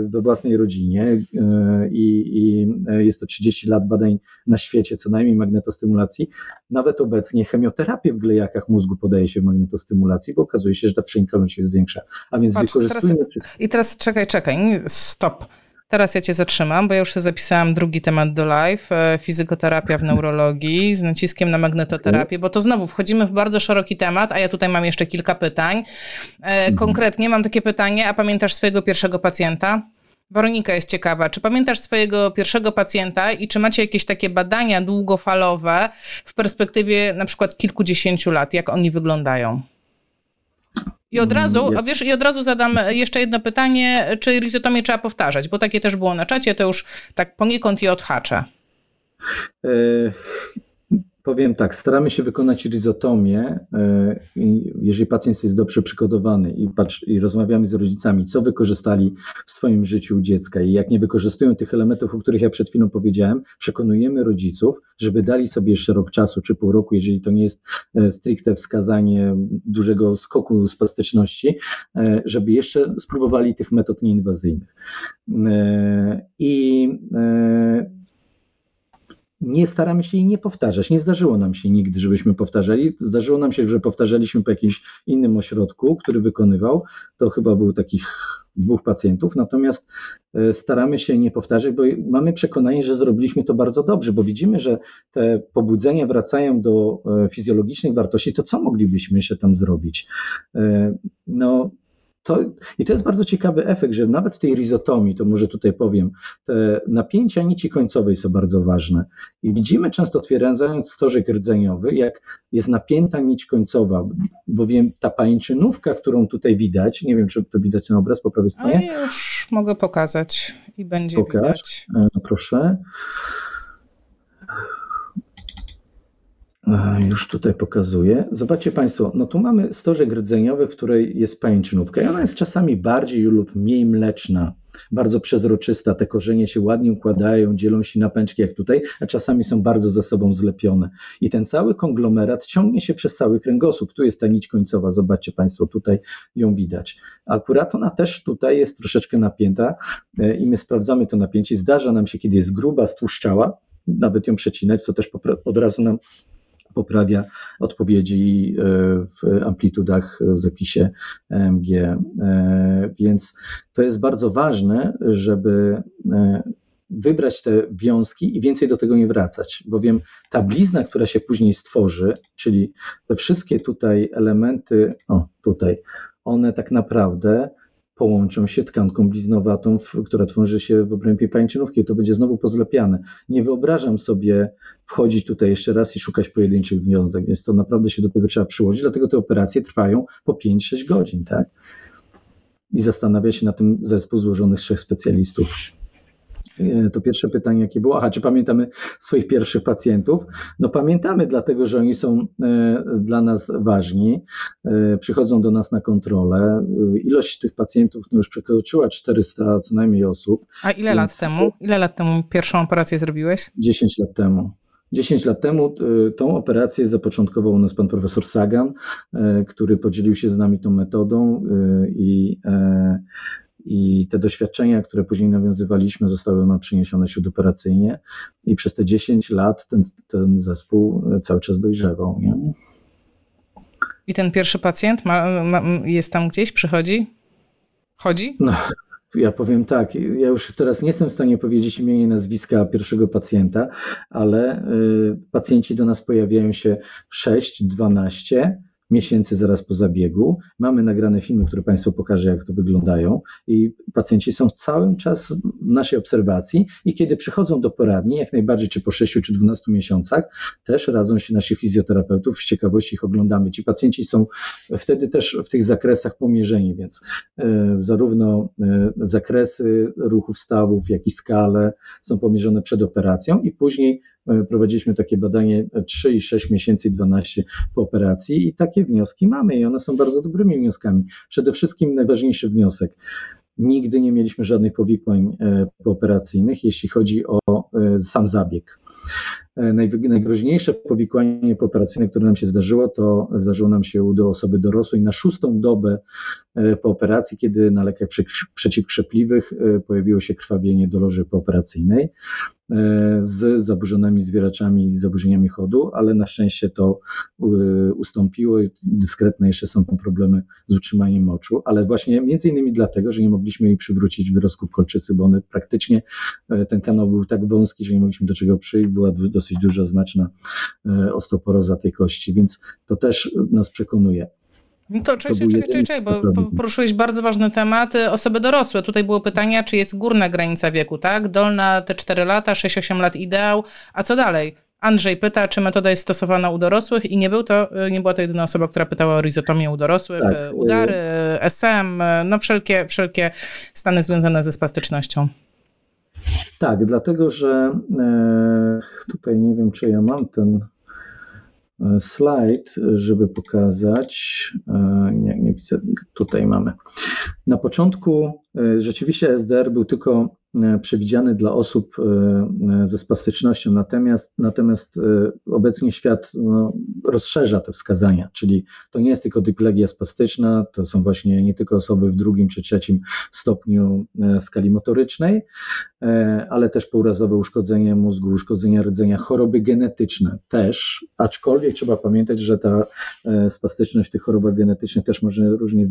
we własnej rodzinie e, i, i jest to 30 lat badań na świecie, co najmniej magnetostymulacji. Nawet obecnie chemioterapię w glejakach mózgu podaje się w magnetostymulacji, bo okazuje się, że ta przenikalność jest większa. A więc Patrz, wykorzystujemy... Teraz, I teraz czekaj, czekaj, stop Teraz ja cię zatrzymam, bo ja już zapisałam drugi temat do live, e, fizykoterapia w neurologii z naciskiem na magnetoterapię, bo to znowu wchodzimy w bardzo szeroki temat, a ja tutaj mam jeszcze kilka pytań. E, mhm. Konkretnie mam takie pytanie, a pamiętasz swojego pierwszego pacjenta? Weronika jest ciekawa, czy pamiętasz swojego pierwszego pacjenta i czy macie jakieś takie badania długofalowe w perspektywie na przykład kilkudziesięciu lat, jak oni wyglądają? I od razu, a wiesz, i od razu zadam jeszcze jedno pytanie, czy rizotomię trzeba powtarzać, bo takie też było na czacie, to już tak poniekąd je odhaczę. Powiem tak, staramy się wykonać rizotomię, e, jeżeli pacjent jest dobrze przygotowany i, patrz, i rozmawiamy z rodzicami, co wykorzystali w swoim życiu dziecka i jak nie wykorzystują tych elementów, o których ja przed chwilą powiedziałem, przekonujemy rodziców, żeby dali sobie jeszcze rok czasu czy pół roku, jeżeli to nie jest e, stricte wskazanie dużego skoku spastyczności, e, żeby jeszcze spróbowali tych metod nieinwazyjnych. I nie staramy się jej nie powtarzać. Nie zdarzyło nam się nigdy, żebyśmy powtarzali. Zdarzyło nam się, że powtarzaliśmy po jakimś innym ośrodku, który wykonywał. To chyba był takich dwóch pacjentów, natomiast e, staramy się nie powtarzać, bo mamy przekonanie, że zrobiliśmy to bardzo dobrze, bo widzimy, że te pobudzenia wracają do e, fizjologicznych wartości, to co moglibyśmy jeszcze tam zrobić? E, no, to, I to jest bardzo ciekawy efekt, że nawet w tej rizotomii, to może tutaj powiem, te napięcia nici końcowej są bardzo ważne. I widzimy często otwierając stożek rdzeniowy, jak jest napięta nić końcowa, bowiem ta pańczynówka, którą tutaj widać, nie wiem, czy to widać na obraz po prawej stronie. A już mogę pokazać i będzie Pokaż, widać. E, proszę. Już tutaj pokazuję. Zobaczcie Państwo, no tu mamy stożek rdzeniowy, w której jest pajęczynówka i ona jest czasami bardziej lub mniej mleczna, bardzo przezroczysta. Te korzenie się ładnie układają, dzielą się na pęczki jak tutaj, a czasami są bardzo ze sobą zlepione. I ten cały konglomerat ciągnie się przez cały kręgosłup. Tu jest ta nić końcowa, zobaczcie Państwo, tutaj ją widać. Akurat ona też tutaj jest troszeczkę napięta e, i my sprawdzamy to napięcie. Zdarza nam się, kiedy jest gruba, stłuszczała, nawet ją przecinać, co też od razu nam poprawia odpowiedzi e, w amplitudach w zapisie. E, więc to jest bardzo ważne, żeby e, wybrać te wiązki i więcej do tego nie wracać, bowiem ta blizna, która się później stworzy, czyli te wszystkie tutaj elementy, o tutaj, one tak naprawdę połączą się tkanką bliznowatą, która tworzy się w obrębie pańczynówki. To będzie znowu pozlepiane. Nie wyobrażam sobie wchodzić tutaj jeszcze raz i szukać pojedynczych wiązek, więc to naprawdę się do tego trzeba przyłożyć, dlatego te operacje trwają po 5-6 godzin, tak? I zastanawia się na tym zespół złożonych z trzech specjalistów. E, to pierwsze pytanie, jakie było, aha, czy pamiętamy swoich pierwszych pacjentów? No pamiętamy, dlatego że oni są e, dla nas ważni, e, przychodzą do nas na kontrolę. Ilość tych pacjentów no już przekroczyła 400 co najmniej osób. A ile lat temu? Ile lat temu pierwszą operację zrobiłeś? 10 lat temu. 10 lat temu tą operację zapoczątkował u nas pan profesor Sagan, który podzielił się z nami tą metodą i i te doświadczenia, które później nawiązywaliśmy, zostały nam przeniesione śródoperacyjnie i przez te 10 lat ten, ten zespół cały czas dojrzewał. Nie? I ten pierwszy pacjent ma, ma, jest tam gdzieś, przychodzi? Chodzi? No, ja powiem tak, ja już teraz nie jestem w stanie powiedzieć imienia i nazwiska pierwszego pacjenta, ale y, pacjenci do nas pojawiają się 6, 12 miesięcy zaraz po zabiegu. Mamy nagrane filmy, które Państwu pokażę, jak to wyglądają i pacjenci są cały czas w naszej obserwacji i kiedy przychodzą do poradni, jak najbardziej czy po 6 czy 12 miesiącach, też radzą się nasi fizjoterapeutów, z ciekawości ich oglądamy. Ci pacjenci są wtedy też w tych zakresach pomierzeni, więc e, zarówno e, zakresy ruchów stawów, jak i skale są pomierzone przed operacją i później prowadziliśmy takie badanie 3 i 6 miesięcy i 12 po operacji i takie wnioski mamy i one są bardzo dobrymi wnioskami. Przede wszystkim najważniejszy wniosek. Nigdy nie mieliśmy żadnych powikłań e, pooperacyjnych, jeśli chodzi o e, sam zabieg. Najgroźniejsze powikłanie pooperacyjne, które nam się zdarzyło, to zdarzyło nam się do osoby dorosłej na szóstą dobę po operacji, kiedy na lekach przeciwkrzepliwych pojawiło się krwawienie do loży pooperacyjnej. E, z zaburzonymi zwieraczami i zaburzeniami chodu, ale na szczęście to e, ustąpiło i dyskretne jeszcze są tam problemy z utrzymaniem moczu, ale właśnie między innymi dlatego, że nie mogliśmy jej przywrócić wyrostków kolczycy, bo one praktycznie, e, ten kanał był tak wąski, że nie mogliśmy do czego przyjść, była dosyć duża, znaczna osteoporoza tej kości, więc to też nas przekonuje. No to czekaj, czekaj, czekaj, czekaj, bo poruszyłeś bardzo ważny temat. Osoby dorosłe. Tutaj było pytanie, czy jest górna granica wieku, tak? Dolna te 4 lata, 6-8 lat ideał. A co dalej? Andrzej pyta, czy metoda jest stosowana u dorosłych i nie, był to, nie była to jedyna osoba, która pytała o rizotomię u dorosłych, tak. E, udary, SM, e, no wszelkie, wszelkie stany związane ze spastycznością. Tak, dlatego że e, tutaj nie wiem, czy ja mam ten E, slajd, żeby pokazać. E, nie, nie widzę, tutaj mamy. Na początku rzeczywiście SDR był tylko E, przewidziany dla osób e, e, ze spastycznością, natomiast, natomiast obecnie świat no, rozszerza te wskazania, czyli to nie jest tylko diplegia spastyczna, to są właśnie nie tylko osoby w drugim czy trzecim stopniu skali motorycznej, ale też półrazowe uszkodzenie mózgu, uszkodzenia rdzenia, choroby genetyczne też, aczkolwiek trzeba pamiętać, że ta spastyczność w tych chorobach genetycznych też może różnie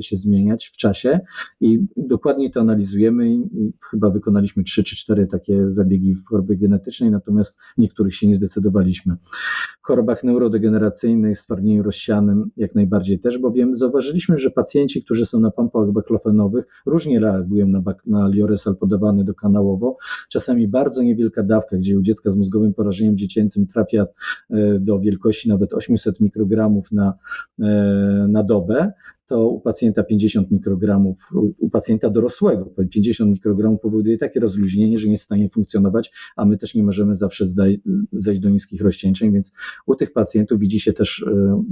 się zmieniać w czasie i dokładnie to analizujemy i chyba wykonaliśmy trzy czy cztery takie zabiegi w chorobie genetycznej, natomiast niektórych się nie zdecydowaliśmy. W chorobach neurodegeneracyjnych, stwardnieniu rozsianym jak najbardziej też, bowiem zauważyliśmy, że pacjenci, którzy są na pompach baklofenowych, różnie reagują na, na lioresal podawany dokanałowo. Czasami bardzo niewielka dawka, gdzie u dziecka z mózgowym porażeniem dziecięcym trafia e, do wielkości nawet 800 mikrogramów na, e, na dobę, to u pacjenta 50 mikrogramów, u pacjenta dorosłego 50 mikrogramów powoduje takie rozluźnienie, że nie jest w stanie funkcjonować, a my też nie możemy zawsze zejść do niskich rozcieńczeń, więc u tych pacjentów widzi się też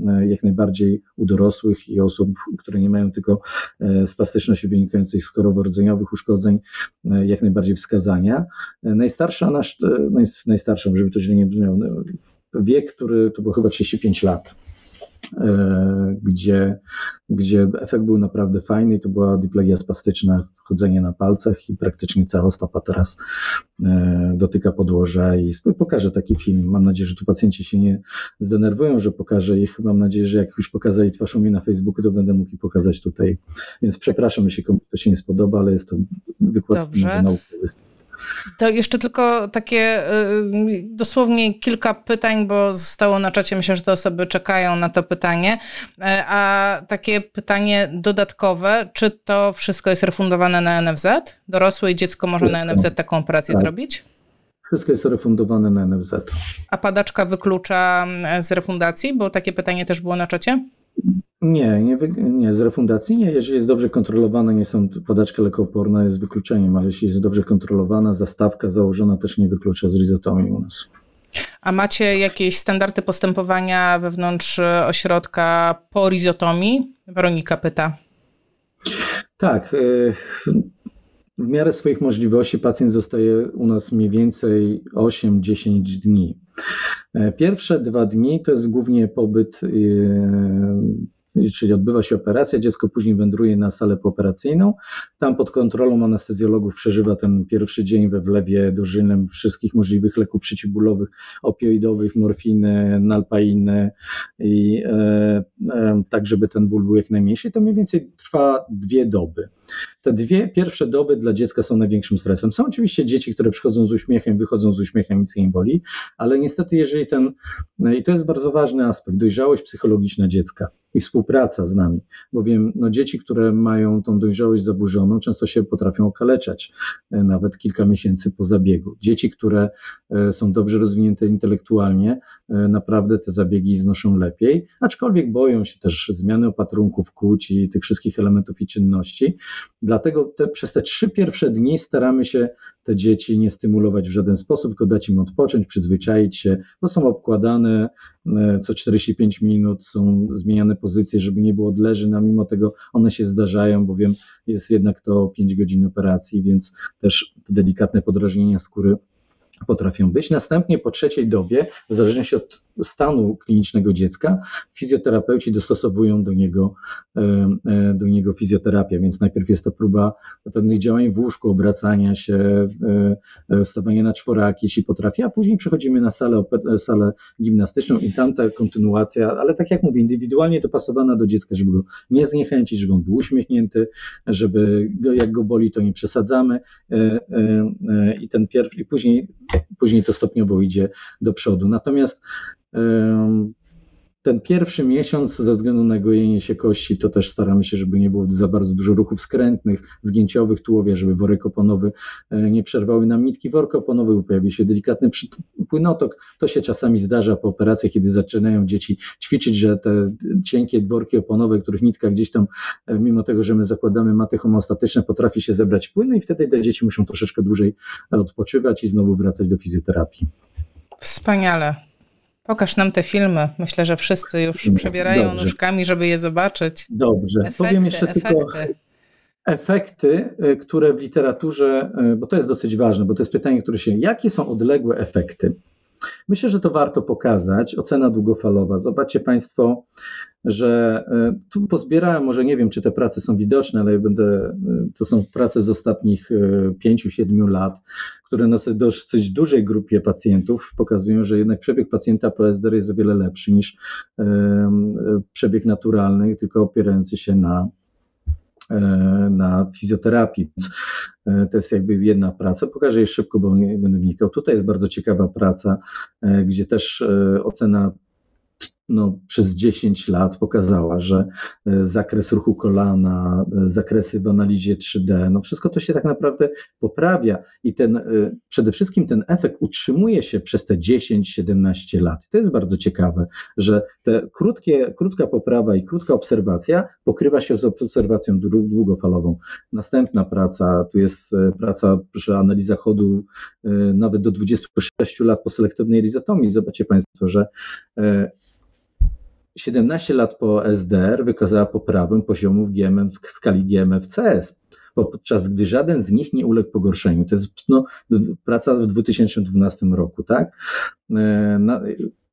e, jak najbardziej u dorosłych i osób, które nie mają tylko e, spastyczności wynikających z choroborodzeniowych uszkodzeń, e, jak najbardziej wskazania. Najstarsza nasz, najstarsza, żeby to źle nie brzmiało, wiek, który to było chyba 35 lat. E, gdzie, gdzie efekt był naprawdę fajny i to była diplegia spastyczna, chodzenie na palcach i praktycznie cała stopa teraz e, dotyka podłoża i pokażę taki film. Mam nadzieję, że tu pacjenci się nie zdenerwują, że pokażę ich. Mam nadzieję, że jak już pokazali twarz u mnie na Facebooku, to będę mógł pokazać tutaj. Więc przepraszam, jeśli komuś to się nie spodoba, ale jest to wykład naukowy. To jeszcze tylko takie y, dosłownie kilka pytań, bo zostało na czacie. Myślę, że te osoby czekają na to pytanie. E, a takie pytanie dodatkowe, czy to wszystko jest refundowane na NFZ? Dorosłe i dziecko może wszystko. na NFZ taką operację tak. zrobić? Wszystko jest refundowane na NFZ. A padaczka wyklucza z refundacji? Bo takie pytanie też było na czacie? Nie, nie, nie, z refundacji nie. Jeżeli jest dobrze kontrolowana, nie są podaczka lekooporna jest wykluczeniem, ale jeśli jest dobrze kontrolowana, zastawka założona też nie wyklucza z rizotomii u nas. A macie jakieś standardy postępowania wewnątrz ośrodka po rizotomii? Weronika pyta. Tak. Y, w miarę swoich możliwości pacjent zostaje u nas mniej więcej 8-10 dni. E, pierwsze dwa dni to jest głównie pobyt y, czyli odbywa się operacja, dziecko później wędruje na salę pooperacyjną. Tam pod kontrolą anestezjologów przeżywa ten pierwszy dzień we wlewie dożylnym wszystkich możliwych leków przeciwbólowych, opioidowych, morfiny, nalpainy i e, e, tak, żeby ten ból był jak najmniejszy. To mniej więcej trwa dwie doby. Te dwie pierwsze doby dla dziecka są największym stresem. Są oczywiście dzieci, które przychodzą z uśmiechem, wychodzą z uśmiechem, nic nie boli, ale niestety jeżeli ten, i to jest bardzo ważny aspekt, dojrzałość psychologiczna dziecka i współpraca z nami, bowiem no, dzieci, które mają tą dojrzałość zaburzoną, często się potrafią okaleczać e, nawet kilka miesięcy po zabiegu. Dzieci, które e, są dobrze rozwinięte intelektualnie, e, naprawdę te zabiegi znoszą lepiej, aczkolwiek boją się też zmiany opatrunków, kłóci, tych wszystkich elementów i czynności. Dlatego te, przez te trzy pierwsze dni staramy się te dzieci nie stymulować w żaden sposób, tylko dać im odpocząć, przyzwyczaić się, bo są obkładane co 45 minut, są zmieniane pozycje, żeby nie było odleży, a mimo tego one się zdarzają, bowiem jest jednak to 5 godzin operacji, więc też te delikatne podrażnienia skóry potrafią być. Następnie po trzeciej dobie, w zależności od stanu klinicznego dziecka, fizjoterapeuci dostosowują do niego, e, e, do niego fizjoterapię, więc najpierw jest to próba pewnych działań w łóżku, obracania się, e, stawania na czworaki, jeśli potrafi, a później przechodzimy na salę, salę gimnastyczną i tam ta kontynuacja, ale tak jak mówię, indywidualnie dopasowana do dziecka, żeby go nie zniechęcić, żeby on był uśmiechnięty, żeby go, jak go boli, to nie przesadzamy i ten pierwszy, i później później to stopniowo idzie do przodu. Natomiast ten pierwszy miesiąc ze względu na gojenie się kości, to też staramy się, żeby nie było za bardzo dużo ruchów skrętnych, zgięciowych tułowia, żeby worek oponowy e, nie przerwały nam nitki worka oponowego, pojawi się delikatny płynotok. To się czasami zdarza po operacji, kiedy zaczynają dzieci ćwiczyć, że te cienkie worki oponowe, których nitka gdzieś tam, e, mimo tego, że my zakładamy maty homostatyczne, potrafi się zebrać płyny i wtedy te dzieci muszą troszeczkę dłużej odpoczywać i znowu wracać do fizjoterapii. Wspaniale. Pokaż nam te filmy. Myślę, że wszyscy już przebierają Dobrze. nóżkami, żeby je zobaczyć. Dobrze. Efekty, Powiem jeszcze efekty. tylko efekty, y, które w literaturze, y, bo to jest dosyć ważne, bo to jest pytanie, które się, jakie są odległe efekty? Myślę, że to warto pokazać. Ocena długofalowa. Zobaczcie Państwo, że y, tu pozbierałem, może nie wiem, czy te prace są widoczne, ale będę, to są prace z ostatnich 5-7 lat, które na dosyć dużej grupie pacjentów pokazują, że jednak przebieg pacjenta po SDR jest o wiele lepszy niż przebieg naturalny, tylko opierający się na e, na fizjoterapii. E, to jest jakby jedna praca. Pokażę je szybko, bo nie będę wnikał. Tutaj jest bardzo ciekawa praca, e, gdzie też ocena no, przez 10 lat pokazała, że e, zakres ruchu kolana, e, zakresy w analizie 3D, no wszystko to się tak naprawdę poprawia i ten, e, przede wszystkim ten efekt utrzymuje się przez te 10-17 lat. To jest bardzo ciekawe, że te krótkie, krótka poprawa i krótka obserwacja pokrywa się z obserwacją długofalową. Następna praca, tu jest praca przy analizie chodu nawet do 26 lat po selektywnej rizotomii. Zobaczcie Państwo, że 17 lat po SDR wykazała poprawę poziomów GMM, skali GMF-CS, podczas gdy żaden z nich nie uległ pogorszeniu. To jest no, praca w 2012 roku, tak? E, na,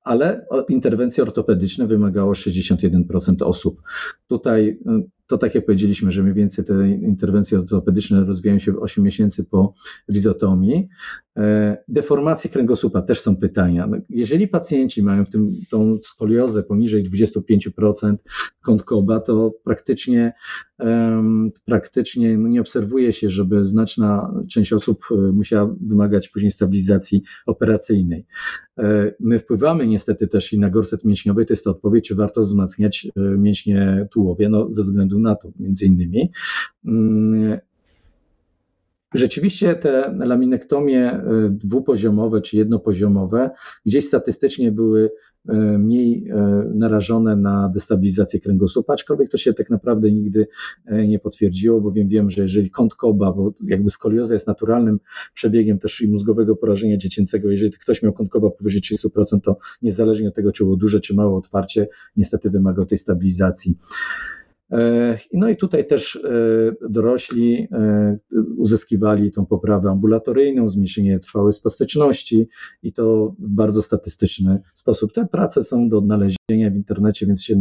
ale interwencje ortopedyczne wymagało 61% osób. Tutaj e, to tak jak powiedzieliśmy, że mniej więcej te interwencje ortopedyczne rozwijają się 8 miesięcy po lizotomii. E, deformacje kręgosłupa też są pytania. No, jeżeli pacjenci mają w tym tą skoliozę poniżej 25% kąt Koba, to praktycznie, praktycznie no nie obserwuje się, żeby znaczna część osób e, musiała wymagać później stabilizacji operacyjnej. E, my wpływamy niestety też i na gorset mięśniowy, to jest to odpowiedź, czy warto wzmacniać mięśnie tułowia, no ze względu na to między innymi. Mm, Rzeczywiście te laminektomie dwupoziomowe czy jednopoziomowe gdzieś statystycznie były E, mniej e, narażone na destabilizację kręgosłupa, aczkolwiek to się tak naprawdę nigdy e, nie potwierdziło, bowiem wiem, że jeżeli kąt Koba, bo jakby skolioza jest naturalnym przebiegiem też i mózgowego porażenia dziecięcego, jeżeli ktoś miał kąt Koba powyżej 30%, to niezależnie od tego, czy było duże, czy małe otwarcie, niestety wymaga tej stabilizacji. E, no i tutaj też e, dorośli e, uzyskiwali tą poprawę ambulatoryjną, zmniejszenie trwałej spastyczności i to w bardzo statystyczny sposób. Te prace są do odnalezienia w internecie, więc się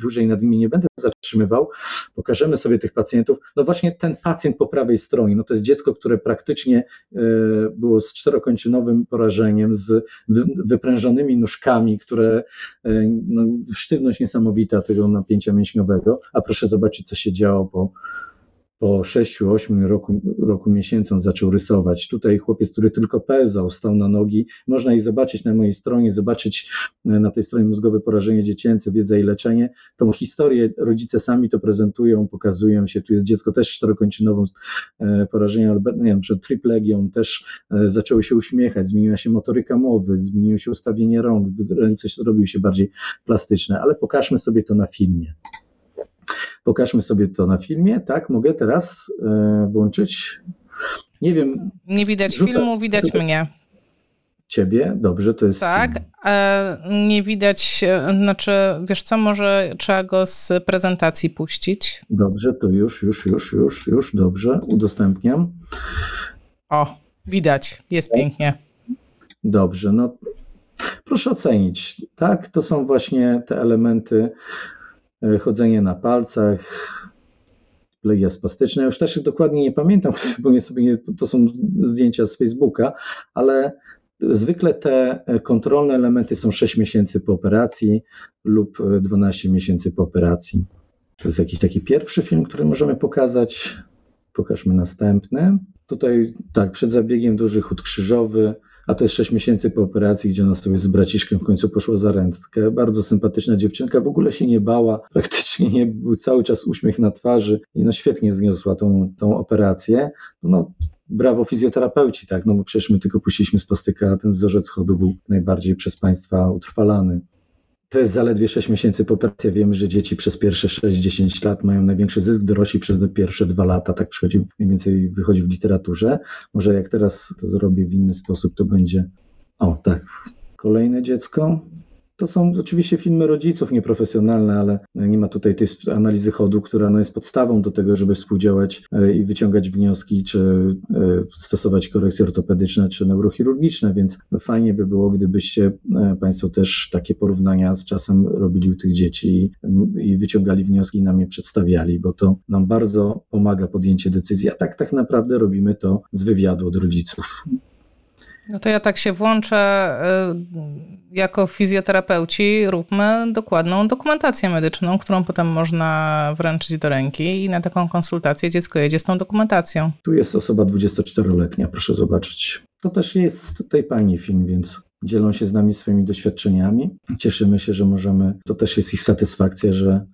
dłużej nad nimi nie będę zatrzymywał. Pokażemy sobie tych pacjentów. No właśnie ten pacjent po prawej stronie, no to jest dziecko, które praktycznie było z czterokończynowym porażeniem, z wyprężonymi nóżkami, które no, sztywność niesamowita tego napięcia mięśniowego a proszę zobaczyć, co się działo po, po 6-8 roku, roku miesięcy on zaczął rysować. Tutaj chłopiec, który tylko pełzał, stał na nogi. Można ich zobaczyć na mojej stronie, zobaczyć e, na tej stronie mózgowe porażenie dziecięce, wiedza i leczenie. Tą historię rodzice sami to prezentują, pokazują się. Tu jest dziecko też czterokończynową e, porażeniem, albo nie wiem, przed triplegią też e, zaczęło się uśmiechać, zmieniła się motoryka mowy, zmieniło się ustawienie rąk, ręce zrobiły się bardziej plastyczne, ale pokażmy sobie to na filmie. Pokażmy sobie to na filmie. Tak, mogę teraz e, włączyć. Nie wiem. Nie widać rzucę, filmu, widać mnie. Ciebie? Dobrze, to jest. Tak, e, nie widać, e, znaczy, wiesz co, może trzeba go z prezentacji puścić. Dobrze, to już, już, już, już, już, dobrze, udostępniam. O, widać, jest pięknie. Dobrze, no proszę ocenić. Tak, to są właśnie te elementy chodzenie na palcach, plegia spastyczna. Już też dokładnie nie pamiętam, bo sobie nie, to są zdjęcia z Facebooka, ale zwykle te kontrolne elementy są 6 miesięcy po operacji lub 12 miesięcy po operacji. To jest jakiś taki pierwszy film, który możemy pokazać. Pokażmy następny. Tutaj tak, przed zabiegiem duży chód krzyżowy, a to jest 6 miesięcy po operacji, gdzie ona sobie z braciszkiem w końcu poszła za ręczkę. Bardzo sympatyczna dziewczynka, w ogóle się nie bała, praktycznie nie był cały czas uśmiech na twarzy i no świetnie zniosła tą, tą operację. No, brawo fizjoterapeuci, tak, no bo przecież my tylko puściliśmy z plastyka, a ten wzorzec chodu był najbardziej przez Państwa utrwalany. To jest zaledwie 6 miesięcy po operacji. Wiemy, że dzieci przez pierwsze 6-10 lat mają największy zysk, dorośli przez pierwsze 2 lata. Tak przychodzi, mniej więcej wychodzi w literaturze. Może jak teraz to zrobię w inny sposób, to będzie. O, tak. Kolejne dziecko. To są oczywiście filmy rodziców nieprofesjonalne, ale nie ma tutaj tej analizy chodu, która no jest podstawą do tego, żeby współdziałać e, i wyciągać wnioski, czy e, stosować korekcje ortopedyczne, czy neurochirurgiczne, więc fajnie by było, gdybyście e, Państwo też takie porównania z czasem robili u tych dzieci i wyciągali wnioski i nam je przedstawiali, bo to nam bardzo pomaga podjęcie decyzji, a tak tak naprawdę robimy to z wywiadu od rodziców. No to ja tak się włączę. Y, jako fizjoterapeuci róbmy dokładną dokumentację medyczną, którą potem można wręczyć do ręki i na taką konsultację dziecko jedzie z tą dokumentacją. Tu jest osoba 24-letnia, proszę zobaczyć. To też jest tej pani film, więc dzielą się z nami swoimi doświadczeniami. Cieszymy się, że możemy, to też jest ich satysfakcja, że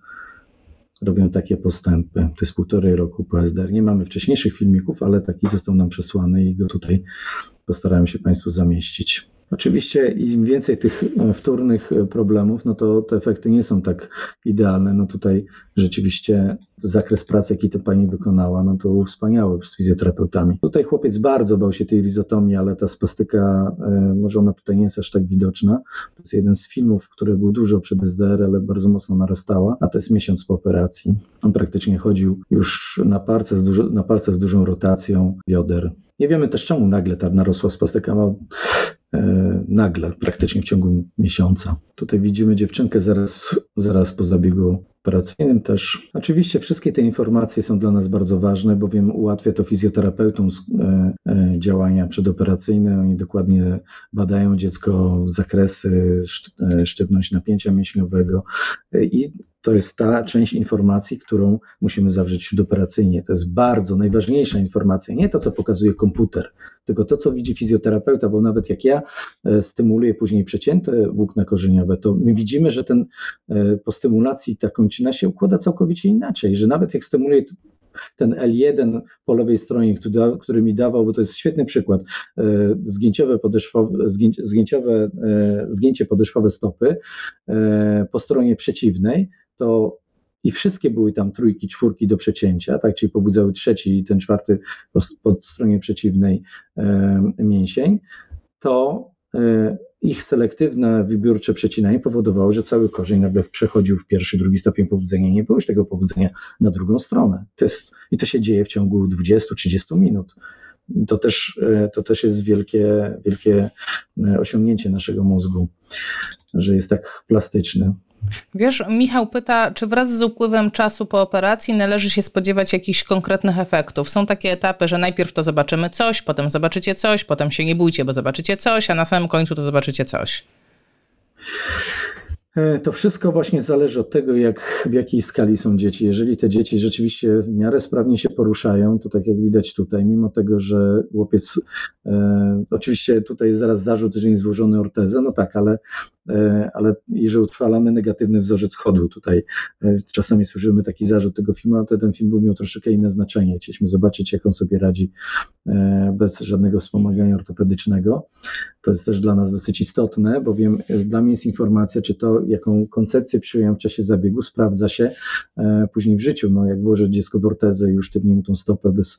robią takie postępy. To jest półtorej roku po SDR. Nie mamy wcześniejszych filmików, ale taki został nam przesłany i go tutaj postarałem się Państwu zamieścić. Oczywiście im więcej tych e, wtórnych e, problemów, no to te efekty nie są tak idealne. No tutaj rzeczywiście zakres pracy, jaki ta pani wykonała, no to był wspaniały z fizjoterapeutami. Tutaj chłopiec bardzo bał się tej lizotomii, ale ta spastyka, e, może ona tutaj nie jest aż tak widoczna. To jest jeden z filmów, który był dużo przed SDR, ale bardzo mocno narastała, a to jest miesiąc po operacji. On praktycznie chodził już na palce z, dużo, na palce z dużą rotacją bioder. Nie wiemy też czemu nagle ta narosła spastyka ma e, nagle, praktycznie w ciągu miesiąca. Tutaj widzimy dziewczynkę zaraz, zaraz po zabiegu operacyjnym też. Oczywiście wszystkie te informacje są dla nas bardzo ważne, bowiem ułatwia to fizjoterapeutom e, e, działania przedoperacyjne. Oni dokładnie badają dziecko, zakresy, sztywność napięcia mięśniowego i to jest ta część informacji, którą musimy zawrzeć śródoperacyjnie. To jest bardzo najważniejsza informacja, nie to, co pokazuje komputer, tylko to, co widzi fizjoterapeuta, bo nawet jak ja e, stymuluję później przecięte włókna korzeniowe, to my widzimy, że ten e, po stymulacji ta kończyna się układa całkowicie inaczej, że nawet jak stymuluję ten L1 po lewej stronie, który, mi dawał, bo to jest świetny przykład, e, zgięciowe, zgięciowe, zgięcie podeszwowe stopy po stronie przeciwnej, to i wszystkie były tam trójki, czwórki do przecięcia, tak, czyli pobudzały trzeci i ten czwarty po, po stronie przeciwnej e, mięsień, to e, ich selektywne, wybiórcze przecinanie powodowało, że cały korzeń nagle przechodził w pierwszy, drugi stopień pobudzenia. Nie było już tego pobudzenia na drugą stronę. To jest, I to się dzieje w ciągu 20-30 minut. To też, e, to też jest wielkie, wielkie e, osiągnięcie naszego mózgu, że jest tak plastyczny. Wiesz, Michał pyta, czy wraz z upływem czasu po operacji należy się spodziewać jakichś konkretnych efektów? Są takie etapy, że najpierw to zobaczymy coś, potem zobaczycie coś, potem się nie bójcie, bo zobaczycie coś, a na samym końcu to zobaczycie coś. E, to wszystko właśnie zależy od tego, jak, w jakiej skali są dzieci. Jeżeli te dzieci rzeczywiście w miarę sprawnie się poruszają, to tak jak widać tutaj, mimo tego, że chłopiec, e, oczywiście tutaj zaraz zarzut, że nie złożony ortezę, no tak, ale ale i że utrwalamy negatywny wzorzec chodu. Tutaj e, czasami słyszymy taki zarzut tego filmu, ale ten film był miał troszeczkę inne znaczenie. Chcieliśmy zobaczyć, jak on sobie radzi e, bez żadnego wspomagania ortopedycznego. To jest też dla nas dosyć istotne, bowiem dla mnie jest informacja, czy to, jaką koncepcję przyjąłem w czasie zabiegu, sprawdza się później w życiu. No, jak włożę dziecko w ortezę i usztywnię mu tą stopę bez,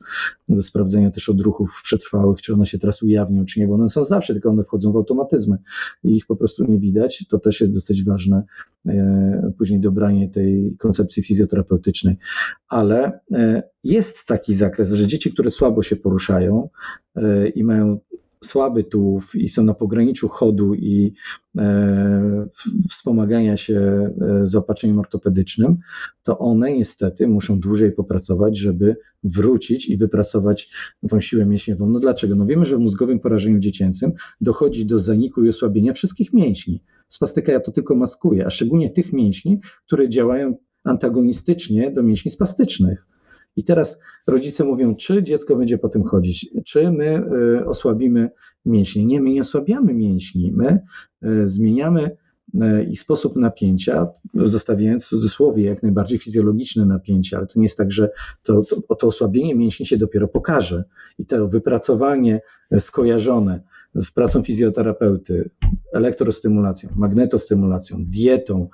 bez sprawdzenia też odruchów przetrwałych, czy one się teraz ujawnią, czy nie, bo one są zawsze, tylko one wchodzą w automatyzmy i ich po prostu nie widać widać, to też jest dosyć ważne, e, później dobranie tej koncepcji fizjoterapeutycznej. Ale e, jest taki zakres, że dzieci, które słabo się poruszają e, i mają słaby tułów i są na pograniczu chodu i e, wspomagania się e, zaopatrzeniem ortopedycznym, to one niestety muszą dłużej popracować, żeby wrócić i wypracować tą siłę mięśniową. No dlaczego? No wiemy, że w mózgowym porażeniu dziecięcym dochodzi do zaniku i osłabienia wszystkich mięśni. Spastyka to tylko maskuje, a szczególnie tych mięśni, które działają antagonistycznie do mięśni spastycznych. I teraz rodzice mówią, czy dziecko będzie po tym chodzić, czy my y, osłabimy mięśnie. Nie, my nie osłabiamy mięśni, my y, zmieniamy y, ich sposób napięcia, zostawiając w cudzysłowie jak najbardziej fizjologiczne napięcie, ale to nie jest tak, że to, to, to osłabienie mięśni się dopiero pokaże. I to wypracowanie skojarzone z pracą fizjoterapeuty, elektrostymulacją, magnetostymulacją, dietą,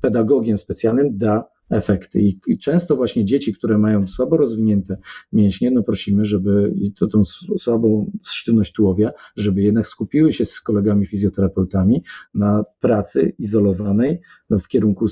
pedagogiem specjalnym da efekty. I, często właśnie dzieci, które mają słabo rozwinięte mięśnie, no prosimy, żeby to, tą słabą sztywność tułowia, żeby jednak skupiły się z kolegami fizjoterapeutami na pracy izolowanej w kierunku,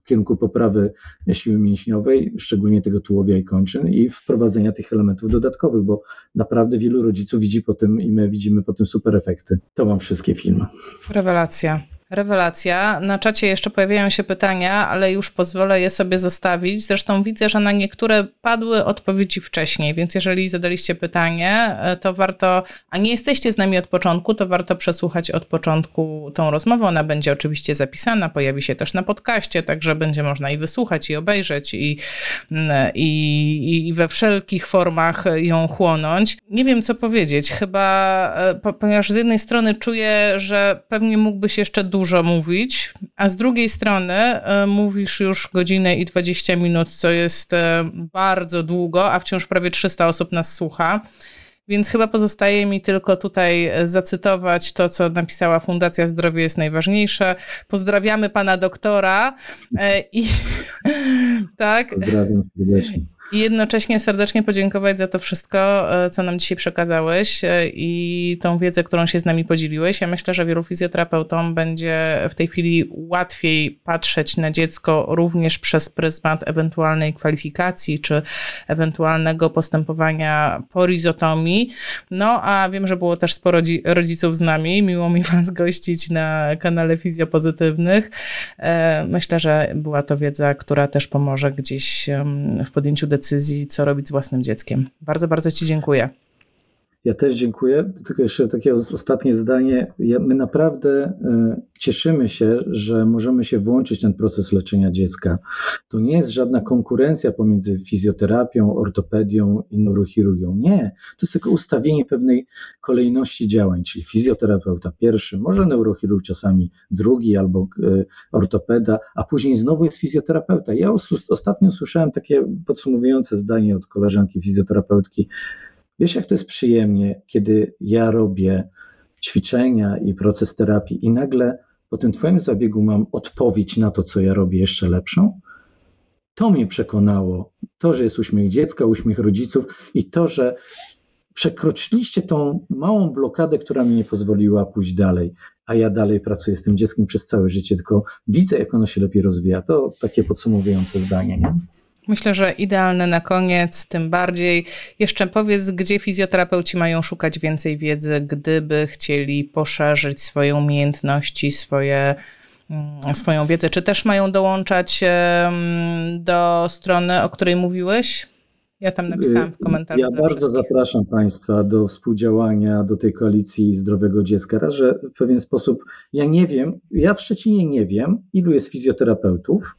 w kierunku poprawy siły mięśniowej, szczególnie tego tułowia i kończyn i wprowadzenia tych elementów dodatkowych, bo naprawdę wielu rodziców widzi po tym i my widzimy po tym super efekty. To mam wszystkie filmy. Rewelacja. Rewelacja. Na czacie jeszcze pojawiają się pytania, ale już pozwolę je sobie zostawić. Zresztą widzę, że na niektóre padły odpowiedzi wcześniej, więc jeżeli zadaliście pytanie, e, to warto, a nie jesteście z nami od początku, to warto przesłuchać od początku tą rozmowę. Ona będzie oczywiście zapisana, pojawi się też na podcaście, także będzie można i wysłuchać, i obejrzeć, i, mm, i, i we wszelkich formach ją chłonąć. Nie wiem, co powiedzieć. Chyba, e, ponieważ z jednej strony czuję, że pewnie mógłbyś jeszcze dużo mówić, a z drugiej strony e, mówisz już godzinę i 20 minut, co jest e, bardzo długo, a wciąż prawie 300 osób nas słucha. Więc chyba pozostaje mi tylko tutaj e, zacytować to, co napisała Fundacja Zdrowie jest najważniejsze. Pozdrawiamy pana doktora i tak. Pozdrawiam serdecznie. I jednocześnie serdecznie podziękować za to wszystko, e, co nam dzisiaj przekazałeś e, i tą wiedzę, którą się z nami podzieliłeś. Ja myślę, że wielu fizjoterapeutom będzie w tej chwili łatwiej patrzeć na dziecko również przez pryzmat ewentualnej kwalifikacji czy ewentualnego postępowania po rizotomii. No a wiem, że było też sporo rodziców z nami. Miło mi Was gościć na kanale Fizjopozytywnych. E, myślę, że była to wiedza, która też pomoże gdzieś w podjęciu decyzji decyzji, co robić z własnym dzieckiem. Bardzo, bardzo Ci dziękuję. Ja też dziękuję. Tylko jeszcze takie ostatnie zdanie. My naprawdę y, cieszymy się, że możemy się włączyć w ten proces leczenia dziecka. To nie jest żadna konkurencja pomiędzy fizjoterapią, ortopedią i neurochirurgią. Nie. To jest tylko ustawienie pewnej kolejności działań, czyli fizjoterapeuta pierwszy, może neurochirurg czasami drugi albo y, ortopeda, a później znowu jest fizjoterapeuta. Ja ostatnio usłyszałem takie podsumowujące zdanie od koleżanki fizjoterapeutki. Wiesz, jak to jest przyjemnie, kiedy ja robię ćwiczenia i proces terapii i nagle po tym Twoim zabiegu mam odpowiedź na to, co ja robię jeszcze lepszą? To mnie przekonało. To, że jest uśmiech dziecka, uśmiech rodziców i to, że przekroczyliście tą małą blokadę, która mi nie pozwoliła pójść dalej, a ja dalej pracuję z tym dzieckiem przez całe życie, tylko widzę, jak ono się lepiej rozwija. To takie podsumowujące zdanie. Nie? Myślę, że idealne na koniec, tym bardziej. Jeszcze powiedz, gdzie fizjoterapeuci mają szukać więcej wiedzy, gdyby chcieli poszerzyć swoje umiejętności, swoje, mm, swoją wiedzę. Czy też mają dołączać do strony, o której mówiłeś? Ja tam napisałam w komentarzu. Ja bardzo zapraszam Państwa do współdziałania do tej koalicji zdrowego dziecka. Raz, że w pewien sposób ja nie wiem, ja w Szczecinie nie wiem, ilu jest fizjoterapeutów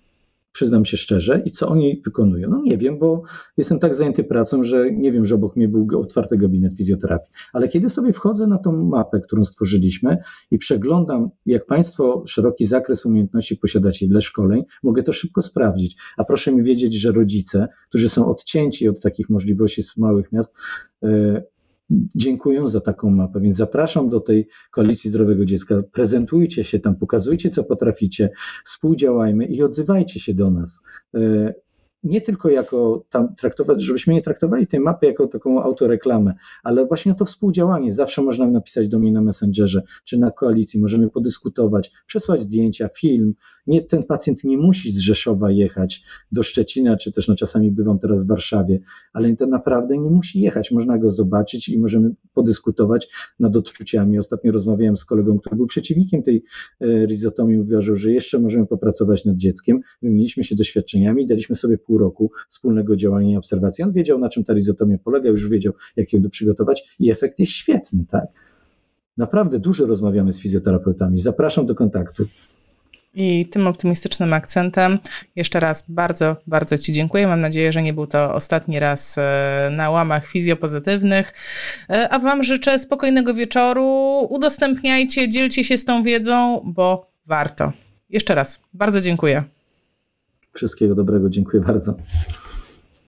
przyznam się szczerze, i co oni wykonują? No nie wiem, bo jestem tak zajęty pracą, że nie wiem, że obok mnie był otwarty gabinet fizjoterapii. Ale kiedy sobie wchodzę na tą mapę, którą stworzyliśmy i przeglądam, jak Państwo szeroki zakres umiejętności posiadacie dla szkoleń, mogę to szybko sprawdzić. A proszę mi wiedzieć, że rodzice, którzy są odcięci od takich możliwości z małych miast, e, dziękuję za taką mapę, więc zapraszam do tej koalicji zdrowego dziecka. Prezentujcie się tam, pokazujcie, co potraficie, współdziałajmy i odzywajcie się do nas. E, nie tylko jako tam traktować, żebyśmy nie traktowali tej mapy jako taką autoreklamę, ale właśnie to współdziałanie. Zawsze można napisać do mnie na Messengerze czy na koalicji, możemy podyskutować, przesłać zdjęcia, film, nie, ten pacjent nie musi z Rzeszowa jechać do Szczecina, czy też no, czasami bywam teraz w Warszawie, ale to naprawdę nie musi jechać. Można go zobaczyć i możemy podyskutować nad odczuciami. Ostatnio rozmawiałem z kolegą, który był przeciwnikiem tej e, rizotomii, uważał, że jeszcze możemy popracować nad dzieckiem. Wymieniliśmy się doświadczeniami, daliśmy sobie pół roku wspólnego działania i obserwacji. On wiedział, na czym ta rizotomia polega, już wiedział, jak ją przygotować i efekt jest świetny, tak? Naprawdę dużo rozmawiamy z fizjoterapeutami. Zapraszam do kontaktu. I tym optymistycznym akcentem jeszcze raz bardzo, bardzo Ci dziękuję. Mam nadzieję, że nie był to ostatni raz e, na łamach fizjopozytywnych. E, a Wam życzę spokojnego wieczoru. Udostępniajcie, dzielcie się z tą wiedzą, bo warto. Jeszcze raz bardzo dziękuję. Wszystkiego dobrego, dziękuję bardzo.